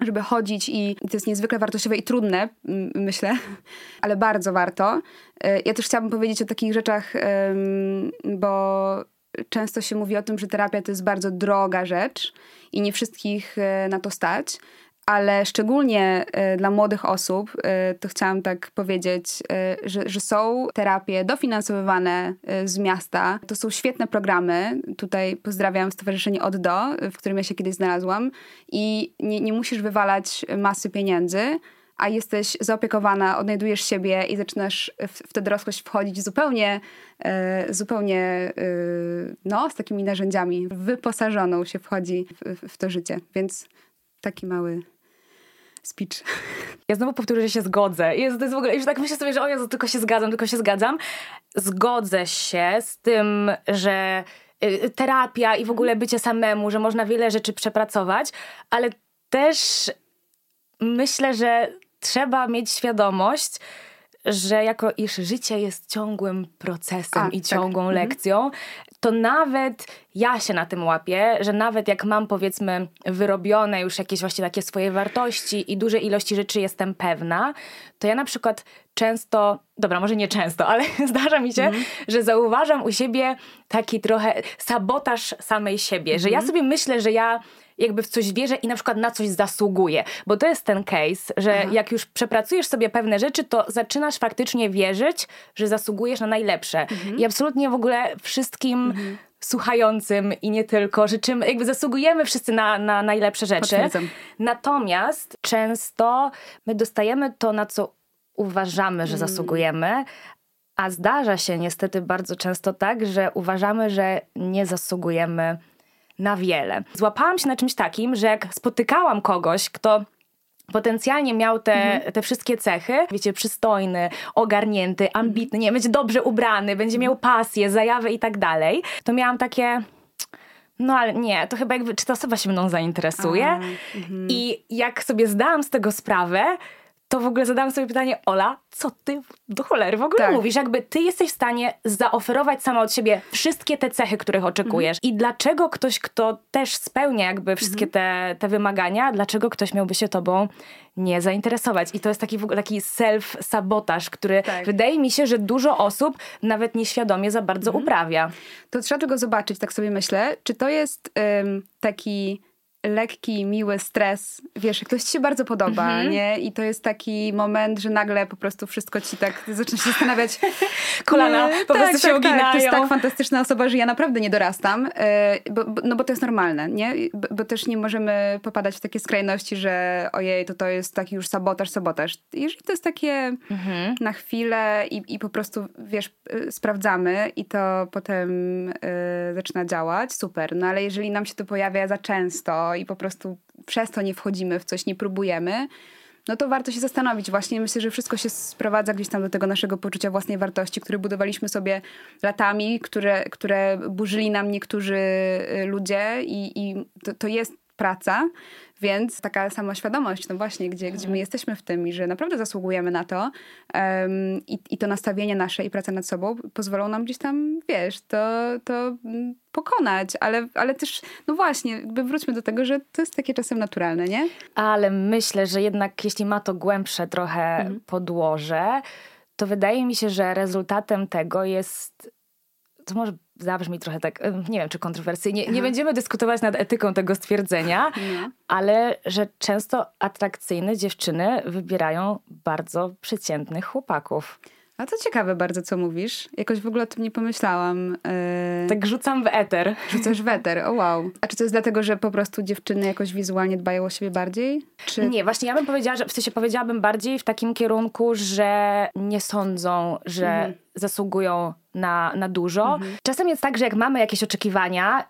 żeby chodzić i to jest niezwykle wartościowe i trudne, myślę, ale bardzo warto. E, ja też chciałabym powiedzieć o takich rzeczach, bo często się mówi o tym, że terapia to jest bardzo droga rzecz i nie wszystkich e, na to stać, ale szczególnie y, dla młodych osób, y, to chciałam tak powiedzieć, y, że, że są terapie dofinansowywane z miasta. To są świetne programy. Tutaj pozdrawiam Stowarzyszenie Od Do, w którym ja się kiedyś znalazłam. I nie, nie musisz wywalać masy pieniędzy, a jesteś zaopiekowana, odnajdujesz siebie i zaczynasz w, w tę dorosłość wchodzić zupełnie, zupełnie no, z takimi narzędziami. Wyposażoną się wchodzi w, w to życie. Więc taki mały speech. Ja znowu powtórzę, że się zgodzę. Jest, to jest w ogóle, już tak myślę sobie, że o Jezu, tylko się zgadzam, tylko się zgadzam. Zgodzę się z tym, że y, terapia i w ogóle bycie samemu, że można wiele rzeczy przepracować, ale też myślę, że trzeba mieć świadomość, że jako iż życie jest ciągłym procesem A, i tak. ciągłą tak. lekcją, to nawet ja się na tym łapię, że nawet jak mam powiedzmy wyrobione już jakieś właśnie takie swoje wartości i duże ilości rzeczy jestem pewna, to ja na przykład często, dobra, może nie często, ale zdarza mi się, mm. że zauważam u siebie taki trochę sabotaż samej siebie, mm. że ja mhm. sobie myślę, że ja jakby w coś wierzę i na przykład na coś zasługuję. Bo to jest ten case, że Aha. jak już przepracujesz sobie pewne rzeczy, to zaczynasz faktycznie wierzyć, że zasługujesz na najlepsze. Mhm. I absolutnie w ogóle wszystkim mhm. słuchającym i nie tylko życzymy, jakby zasługujemy wszyscy na, na najlepsze rzeczy. Natomiast często my dostajemy to, na co uważamy, że mm. zasługujemy, a zdarza się niestety bardzo często tak, że uważamy, że nie zasługujemy na wiele. Złapałam się na czymś takim, że jak spotykałam kogoś, kto potencjalnie miał te, mhm. te wszystkie cechy, wiecie, przystojny, ogarnięty, ambitny, nie, będzie dobrze ubrany, będzie miał pasję, zajawę i tak dalej, to miałam takie... No ale nie, to chyba jakby, czy ta osoba się mną zainteresuje? A, mhm. I jak sobie zdałam z tego sprawę, to w ogóle zadałam sobie pytanie, Ola, co ty do cholery w ogóle tak. mówisz? Jakby ty jesteś w stanie zaoferować sama od siebie wszystkie te cechy, których oczekujesz. Mhm. I dlaczego ktoś, kto też spełnia jakby wszystkie mhm. te, te wymagania, dlaczego ktoś miałby się tobą nie zainteresować? I to jest taki, taki self-sabotaż, który tak. wydaje mi się, że dużo osób nawet nieświadomie za bardzo mhm. uprawia. To trzeba tego zobaczyć, tak sobie myślę. Czy to jest um, taki lekki, miły stres. Wiesz, ktoś ci się bardzo podoba, mm -hmm. nie? I to jest taki moment, że nagle po prostu wszystko ci tak zaczyna się zastanawiać. Kolana po tak, prostu się tak, uginają. Tak. To jest tak fantastyczna osoba, że ja naprawdę nie dorastam, yy, bo, bo, no bo to jest normalne, nie? Bo, bo, też nie możemy popadać w takie skrajności, że ojej, to to jest taki już sabotaż, sabotaż. Jeżeli to jest takie mm -hmm. na chwilę i, i po prostu, wiesz, yy, sprawdzamy i to potem yy, zaczyna działać, super. No ale jeżeli nam się to pojawia za często i po prostu przez to nie wchodzimy w coś, nie próbujemy, no to warto się zastanowić. Właśnie myślę, że wszystko się sprowadza gdzieś tam do tego naszego poczucia własnej wartości, które budowaliśmy sobie latami, które, które burzyli nam niektórzy y, ludzie i, i to, to jest praca, więc taka samoświadomość, no właśnie, gdzie, gdzie my mhm. jesteśmy w tym i że naprawdę zasługujemy na to um, i, i to nastawienie nasze i praca nad sobą pozwolą nam gdzieś tam, wiesz, to, to mm, pokonać, ale, ale też, no właśnie, jakby wróćmy do tego, że to jest takie czasem naturalne, nie? Ale myślę, że jednak jeśli ma to głębsze trochę mhm. podłoże, to wydaje mi się, że rezultatem tego jest to może zabrzmi trochę tak, nie wiem czy kontrowersyjnie, nie będziemy dyskutować nad etyką tego stwierdzenia, nie. ale że często atrakcyjne dziewczyny wybierają bardzo przeciętnych chłopaków. A to ciekawe bardzo, co mówisz. Jakoś w ogóle o tym nie pomyślałam. Yy... Tak rzucam w eter. Rzucasz w eter, o wow. A czy to jest dlatego, że po prostu dziewczyny jakoś wizualnie dbają o siebie bardziej? Czy... Nie, właśnie ja bym powiedziała, że w sensie powiedziałabym bardziej w takim kierunku, że nie sądzą, że mhm. zasługują na, na dużo. Mhm. Czasem jest tak, że jak mamy jakieś oczekiwania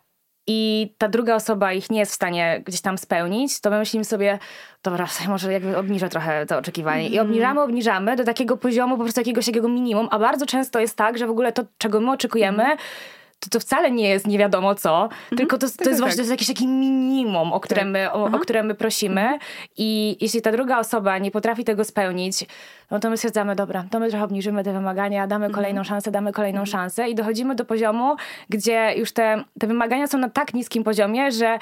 i ta druga osoba ich nie jest w stanie gdzieś tam spełnić, to my myślimy sobie, dobra, może jakby obniżę trochę to oczekiwanie. Mm. I mhm. obniżamy, obniżamy do takiego poziomu po prostu jakiegoś jakiego minimum, a bardzo często jest tak, że w ogóle to, czego my oczekujemy, mm to, to wcale nie jest nie wiadomo co, mm -hmm. tylko to, to tak, jest tak, właśnie tak. to jest jakieś takie minimum, o które, tak. my, o, o, które my prosimy. -hmm. I jeśli ta druga osoba nie potrafi tego spełnić, no to my stwierdzamy, dobra, to my trochę obniżymy te wymagania, damy -hmm. kolejną szansę, damy kolejną mhm. szansę i dochodzimy do poziomu, gdzie już te, te wymagania są na tak niskim poziomie, że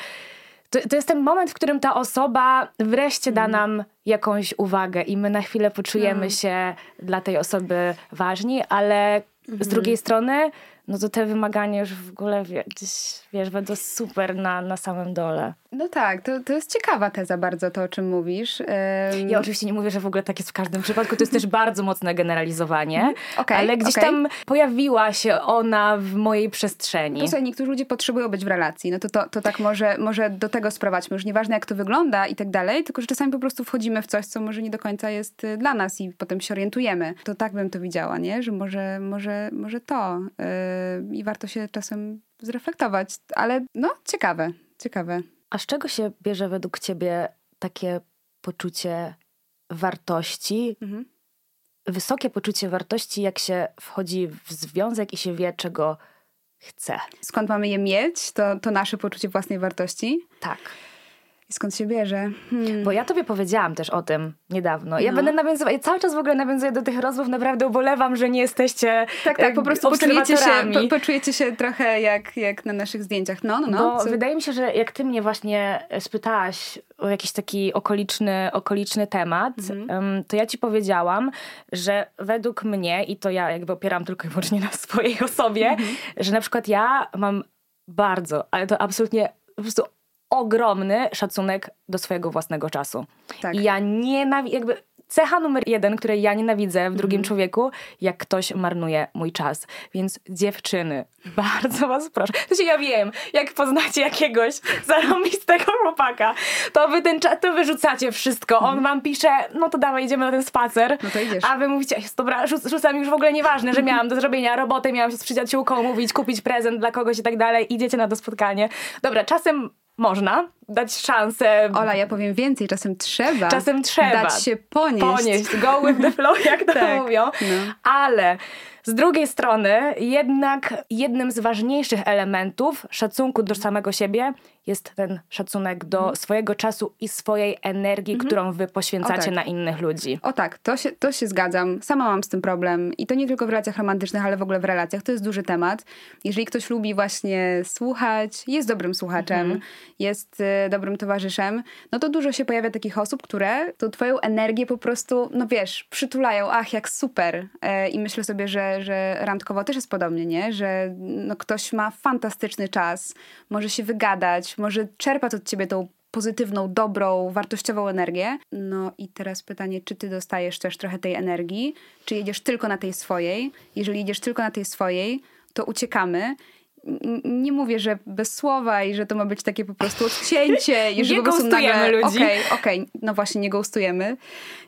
to, to jest ten moment, w którym ta osoba wreszcie da mhm. nam jakąś uwagę i my na chwilę poczujemy no. się dla tej osoby ważni, ale z mhm. drugiej strony no to te wymagania już w ogóle gdzieś, wiesz, będą super na, na samym dole. No tak, to, to jest ciekawa teza bardzo to, o czym mówisz. Um... Ja oczywiście nie mówię, że w ogóle tak jest w każdym przypadku, to jest też bardzo mocne generalizowanie, mhm. okay, ale gdzieś okay. tam pojawiła się ona w mojej przestrzeni. To sobie niektórzy ludzie potrzebują być w relacji, no to, to, to tak może, może do tego sprowadźmy. Już nieważne jak to wygląda i tak dalej, tylko że czasami po prostu wchodzimy w coś, co może nie do końca jest y, dla nas i potem się orientujemy. To tak bym to widziała, nie? Że może, może, może to yy, i warto się czasem zreflektować, ale no ciekawe, ciekawe. A z czego się bierze według ciebie takie poczucie wartości? Mhm. Wysokie poczucie wartości, jak się wchodzi w związek i się wie, czego chce. Skąd mamy je mieć? To, to nasze poczucie własnej wartości? Tak. I skąd się bierze? Hmm. Bo ja tobie powiedziałam też o tym niedawno. Ja no. będę nawiązywać, ja cały czas w ogóle nawiązuję do tych rozmów, naprawdę ubolewam, że nie jesteście Tak, tak, po prostu poczujecie się, po, poczujecie się trochę jak, jak na naszych zdjęciach. No, no, no. Bo Co? wydaje mi się, że jak ty mnie właśnie spytałaś o jakiś taki okoliczny, okoliczny temat, mhm. to ja ci powiedziałam, że według mnie, i to ja jakby opieram tylko i wyłącznie na swojej osobie, mhm. że na przykład ja mam bardzo, ale to absolutnie po prostu ogromny szacunek do swojego własnego czasu. Tak. I ja nienawidzę, jakby cecha numer jeden, której ja nienawidzę w drugim mm. człowieku, jak ktoś marnuje mój czas. Więc dziewczyny, bardzo was proszę. To się ja wiem, jak poznacie jakiegoś zarobistego chłopaka, to wy ten czas, to wyrzucacie wszystko. On mhm. wam pisze, no to dawaj, idziemy na ten spacer. No to idziesz. A wy mówicie, dobra, rzuc rzucam już w ogóle nieważne, że miałam do zrobienia robotę, miałam się z przyjaciółką mówić, kupić prezent dla kogoś i tak dalej. Idziecie na to spotkanie. Dobra, czasem można dać szansę. Ola, ja powiem więcej, czasem trzeba. Czasem trzeba. Dać się ponieść. Ponieść, go with the flow, jak to tak, mówią. No. Ale z drugiej strony, jednak jednym z ważniejszych elementów szacunku do samego siebie jest ten szacunek do mhm. swojego czasu i swojej energii, mhm. którą wy poświęcacie tak. na innych ludzi. O tak, to się, to się zgadzam. Sama mam z tym problem i to nie tylko w relacjach romantycznych, ale w ogóle w relacjach. To jest duży temat. Jeżeli ktoś lubi właśnie słuchać, jest dobrym słuchaczem, mhm. jest y, dobrym towarzyszem, no to dużo się pojawia takich osób, które tą twoją energię po prostu, no wiesz, przytulają. Ach, jak super. E, I myślę sobie, że, że randkowo też jest podobnie, nie? Że no, ktoś ma fantastyczny czas, może się wygadać, może czerpać od ciebie tą pozytywną, dobrą, wartościową energię. No i teraz pytanie, czy ty dostajesz też trochę tej energii, czy jedziesz tylko na tej swojej? Jeżeli jedziesz tylko na tej swojej, to uciekamy nie mówię, że bez słowa i że to ma być takie po prostu odcięcie i że nie po prostu nagle... ludzi. Okej, okay, okay. no właśnie, nie ghostujemy.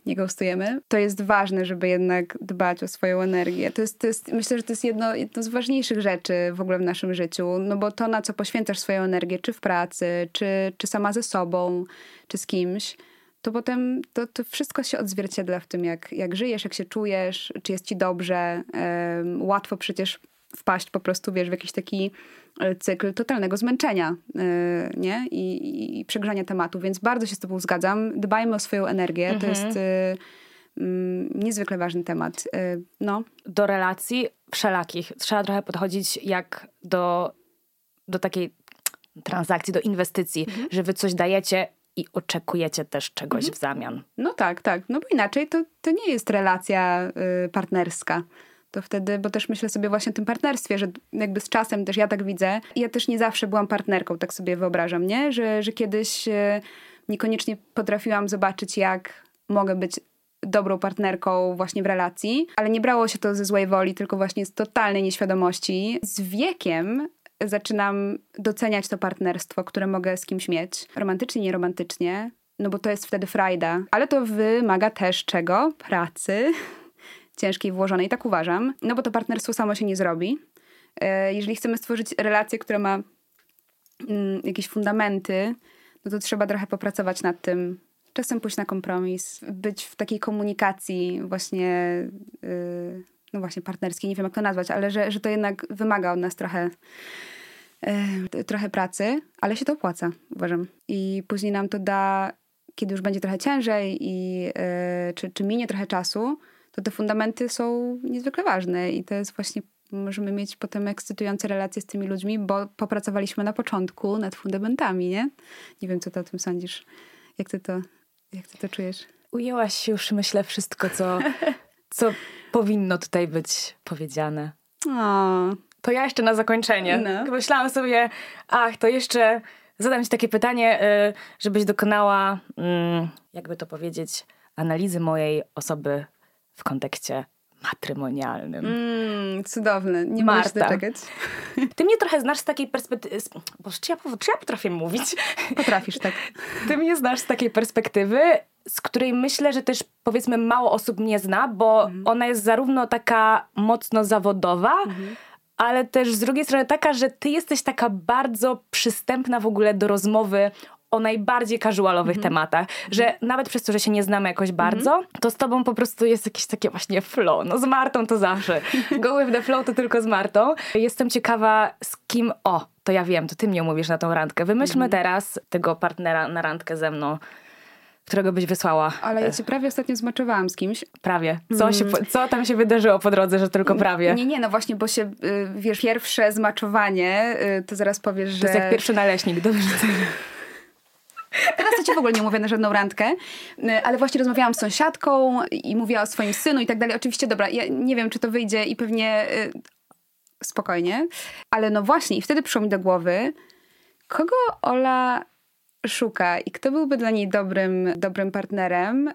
Nie ghostujemy. To jest ważne, żeby jednak dbać o swoją energię. To jest, to jest, myślę, że to jest jedno, jedno z ważniejszych rzeczy w ogóle w naszym życiu, no bo to, na co poświęcasz swoją energię, czy w pracy, czy, czy sama ze sobą, czy z kimś, to potem to, to wszystko się odzwierciedla w tym, jak, jak żyjesz, jak się czujesz, czy jest ci dobrze. Um, łatwo przecież wpaść po prostu, wiesz, w jakiś taki e, cykl totalnego zmęczenia, yy, nie? I, I, przegrzania tematu, więc bardzo się z tobą zgadzam. Dbajmy o swoją energię, mhm. to jest yy, niezwykle ważny temat. No. Do relacji wszelakich trzeba trochę podchodzić jak do, do takiej transakcji, do inwestycji, mhm. że wy coś dajecie i oczekujecie też czegoś mhm. w zamian. No tak, tak. No bo inaczej to, to nie jest relacja y, partnerska to wtedy, bo też myślę sobie właśnie o tym partnerstwie, że jakby z czasem też ja tak widzę. Ja też nie zawsze byłam partnerką, tak sobie wyobrażam, nie? Że, że kiedyś e, niekoniecznie potrafiłam zobaczyć, jak mogę być dobrą partnerką właśnie w relacji, ale nie brało się to ze złej woli, tylko właśnie z totalnej nieświadomości. Z wiekiem zaczynam doceniać to partnerstwo, które mogę z kimś mieć, romantycznie, nieromantycznie, no bo to jest wtedy frajda, ale to wymaga też czego? Pracy, ciężkiej włożonej. Tak uważam. No bo to partnerstwo samo się nie zrobi. E, jeżeli chcemy stworzyć relację, która ma mm, jakieś fundamenty, no to trzeba trochę popracować nad tym. Czasem pójść na kompromis, być w takiej komunikacji właśnie, yy, no właśnie partnerskiej, nie wiem jak to nazwać, ale że, że to jednak wymaga od nas trochę, yy, trochę pracy, ale się to opłaca, uważam. I później nam to da, kiedy już będzie trochę ciężej i yy, czy, czy minie trochę czasu, to te fundamenty są niezwykle ważne i to jest właśnie możemy mieć potem ekscytujące relacje z tymi ludźmi, bo popracowaliśmy na początku nad fundamentami, nie? Nie wiem, co ty o tym sądzisz. Jak ty to, jak ty to czujesz? Ujęłaś już, myślę, wszystko, co, co powinno tutaj być powiedziane. O. To ja jeszcze na zakończenie. No. Myślałam sobie, ach, to jeszcze zadam ci takie pytanie, y, żebyś dokonała, mm, jakby to powiedzieć, analizy mojej osoby w kontekście matrymonialnym. Mm, cudowne. Nie Marta. doczekać. Ty mnie trochę znasz z takiej perspektywy... Boże, czy ja, czy ja potrafię mówić? Potrafisz, tak. Ty mnie znasz z takiej perspektywy, z której myślę, że też powiedzmy mało osób mnie zna, bo Mhm. ona jest zarówno taka mocno zawodowa, ale też z drugiej strony taka, że ty jesteś taka bardzo przystępna w ogóle do rozmowy o najbardziej casualowych Mhm. tematach, że nawet przez to, że się nie znamy jakoś bardzo, to z tobą po prostu jest jakieś takie właśnie flow. No z Martą to zawsze. Go with the flow to tylko z Martą. Jestem ciekawa z kim, o, to ja wiem, to ty mnie mówisz na tą randkę. Wymyślmy Mhm. teraz tego partnera na randkę ze mną, którego byś wysłała. Ale ja cię prawie ostatnio zmaczowałam z kimś. Prawie. Co, się, po- co tam się wydarzyło po drodze, że tylko prawie? Nie, nie, no właśnie, bo się, y, wiesz, pierwsze zmaczowanie, y, to zaraz powiesz, że... To jest jak pierwszy naleśnik do wyrzucenia. Teraz to ci w ogóle nie mówię na żadną randkę, y, ale właśnie rozmawiałam z sąsiadką i mówiła o swoim synu i tak dalej. Oczywiście, dobra, ja nie wiem, czy to wyjdzie i pewnie y, spokojnie, ale no właśnie i wtedy przyszło mi do głowy, kogo Ola szuka i kto byłby dla niej dobrym, dobrym partnerem y,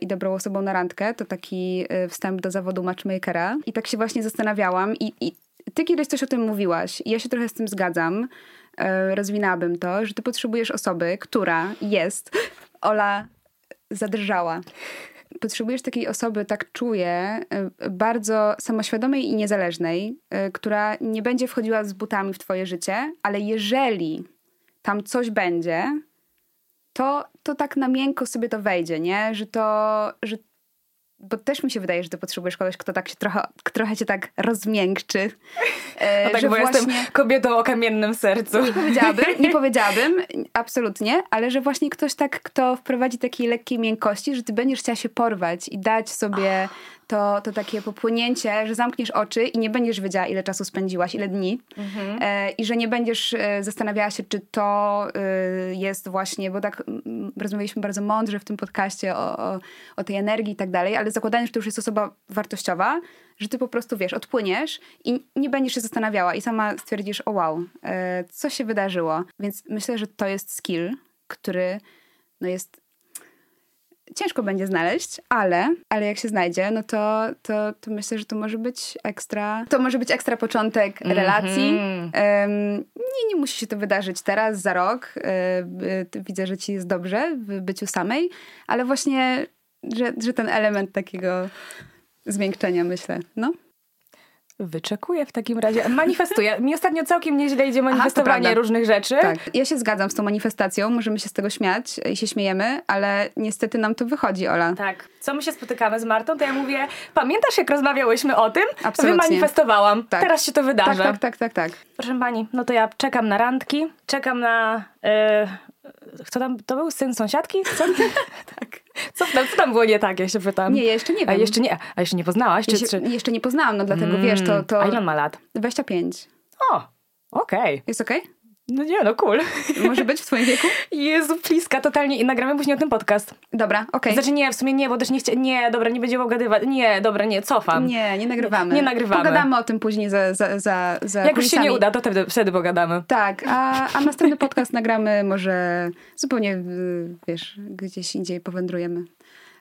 i dobrą osobą na randkę, to taki wstęp do zawodu matchmakera. I tak się właśnie zastanawiałam i, i ty kiedyś coś o tym mówiłaś i ja się trochę z tym zgadzam. Y, rozwinęłabym to, że ty potrzebujesz osoby, która jest, Ola zadrżała. Potrzebujesz takiej osoby, tak czuję, y, bardzo samoświadomej i niezależnej, y, która nie będzie wchodziła z butami w twoje życie, ale jeżeli tam coś będzie, to, to tak na miękko sobie to wejdzie, nie? Że to, że bo też mi się wydaje, że ty potrzebujesz kogoś, kto tak się trochę, trochę cię tak rozmiękczy. E, No tak, bo właśnie... jestem kobietą o kamiennym sercu. Nie powiedziałabym, nie powiedziałabym, absolutnie, ale że właśnie ktoś tak, kto wprowadzi takiej lekkiej miękkości, że ty będziesz chciała się porwać i dać sobie to, to takie popłynięcie, że zamkniesz oczy i nie będziesz wiedziała, ile czasu spędziłaś, ile dni. E, I że nie będziesz e, zastanawiała się, czy to e, jest właśnie, bo tak mm, rozmawialiśmy bardzo mądrze w tym podcaście o, o, o tej energii i tak dalej, ale zakładając, że to już jest osoba wartościowa, że ty po prostu wiesz, odpłyniesz i nie będziesz się zastanawiała i sama stwierdzisz, o wow, e, co się wydarzyło. Więc myślę, że to jest skill, który no jest ciężko będzie znaleźć, ale, ale jak się znajdzie, no to, to, to myślę, że to może być ekstra, to może być ekstra początek relacji. Mhm. Em, nie, nie musi się to wydarzyć teraz, za rok. E, e, widzę, że ci jest dobrze w byciu samej, ale właśnie, że, że ten element takiego zmiękczenia, myślę. No. Wyczekuję w takim razie. Manifestuję. Mi ostatnio całkiem nieźle idzie to manifestowanie prawda. różnych rzeczy. Tak, ja się zgadzam z tą manifestacją, możemy się z tego śmiać i się śmiejemy, ale niestety nam to wychodzi, Ola. Tak. Co my się spotykamy z Martą, to ja mówię, pamiętasz jak rozmawiałyśmy o tym? Absolutnie. Wymanifestowałam. Tak. Teraz się to wydarzy. Tak, tak, tak, tak, tak. Proszę pani, no to ja czekam na randki, czekam na... Yy, kto tam, to był syn sąsiadki? Co? tak. Co tam, co tam było nie tak, ja się pytam. Nie, ja jeszcze nie A wiem. jeszcze nie, a jeszcze nie poznałaś? Czy, Ja się, czy... Jeszcze nie poznałam, no dlatego wiesz, to, to A ile on ma lat? 25. O, okej. Jest okej? No nie, no cool. Może być w twoim wieku? Jezu, pliska totalnie i nagramy później o tym podcast. Dobra, okej. Znaczy nie, w sumie nie, bo też nie chciałam, nie, dobra, nie będziemy obgadywać, nie, dobra, nie, cofam. Nie, nie nagrywamy. Nie nagrywamy. Pogadamy o tym później za, za, za, za Jak już się nie uda, to wtedy, wtedy pogadamy. Tak, a, a następny podcast nagramy może zupełnie, y, wiesz, gdzieś indziej powędrujemy.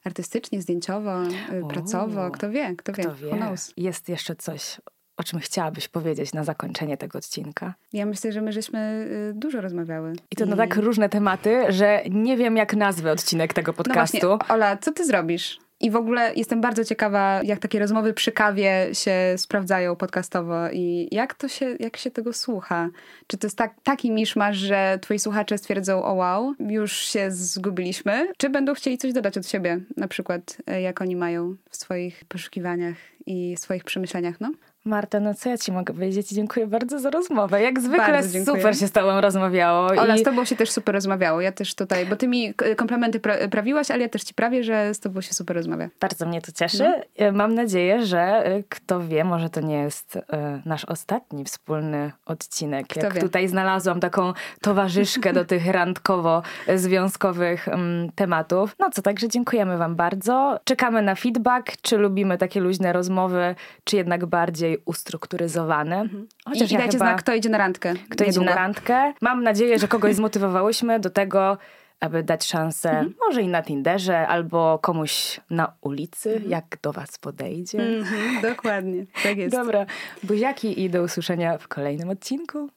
Artystycznie, zdjęciowo, y, O. pracowo, kto wie, kto wie, Kto wie, knows. jest jeszcze coś, o czym chciałabyś powiedzieć na zakończenie tego odcinka. Ja myślę, że my żeśmy y, dużo rozmawiały. I to na tak różne tematy, że nie wiem, jak nazwę odcinek tego No właśnie, podcastu. Ola, co ty zrobisz? I w ogóle jestem bardzo ciekawa, jak takie rozmowy przy kawie się sprawdzają podcastowo i jak to się, jak się tego słucha. Czy to jest tak, taki miszmasz, że twoi słuchacze stwierdzą, o wow, już się zgubiliśmy? Czy będą chcieli coś dodać od siebie? Na przykład, e, jak oni mają w swoich poszukiwaniach i swoich przemyśleniach, no? Marta, no co ja ci mogę powiedzieć? Dziękuję bardzo za rozmowę. Jak zwykle super się z tobą rozmawiało. Ola, i... z tobą się też super rozmawiało. Ja też tutaj, bo ty mi komplementy pra- prawiłaś, ale ja też ci prawię, że z tobą się super rozmawia. Bardzo mnie to cieszy. Mhm. E, Mam nadzieję, że e, kto wie, może to nie jest e, nasz ostatni wspólny odcinek. Kto Jak wie. tutaj znalazłam taką towarzyszkę do tych randkowo-związkowych tematów. No co, także dziękujemy wam bardzo. Czekamy na feedback, czy lubimy takie luźne rozmowy, czy jednak bardziej bardziej ustrukturyzowane. Mhm. Chociaż I, ja dajcie chyba, znak, kto idzie na randkę. Kto niedługo. idzie na randkę. Mam nadzieję, że kogoś zmotywowałyśmy do tego, aby dać szansę mhm. może i na Tinderze, albo komuś na ulicy, mhm. jak do was podejdzie. Dokładnie, tak jest. Dobra, buziaki i do usłyszenia w kolejnym odcinku.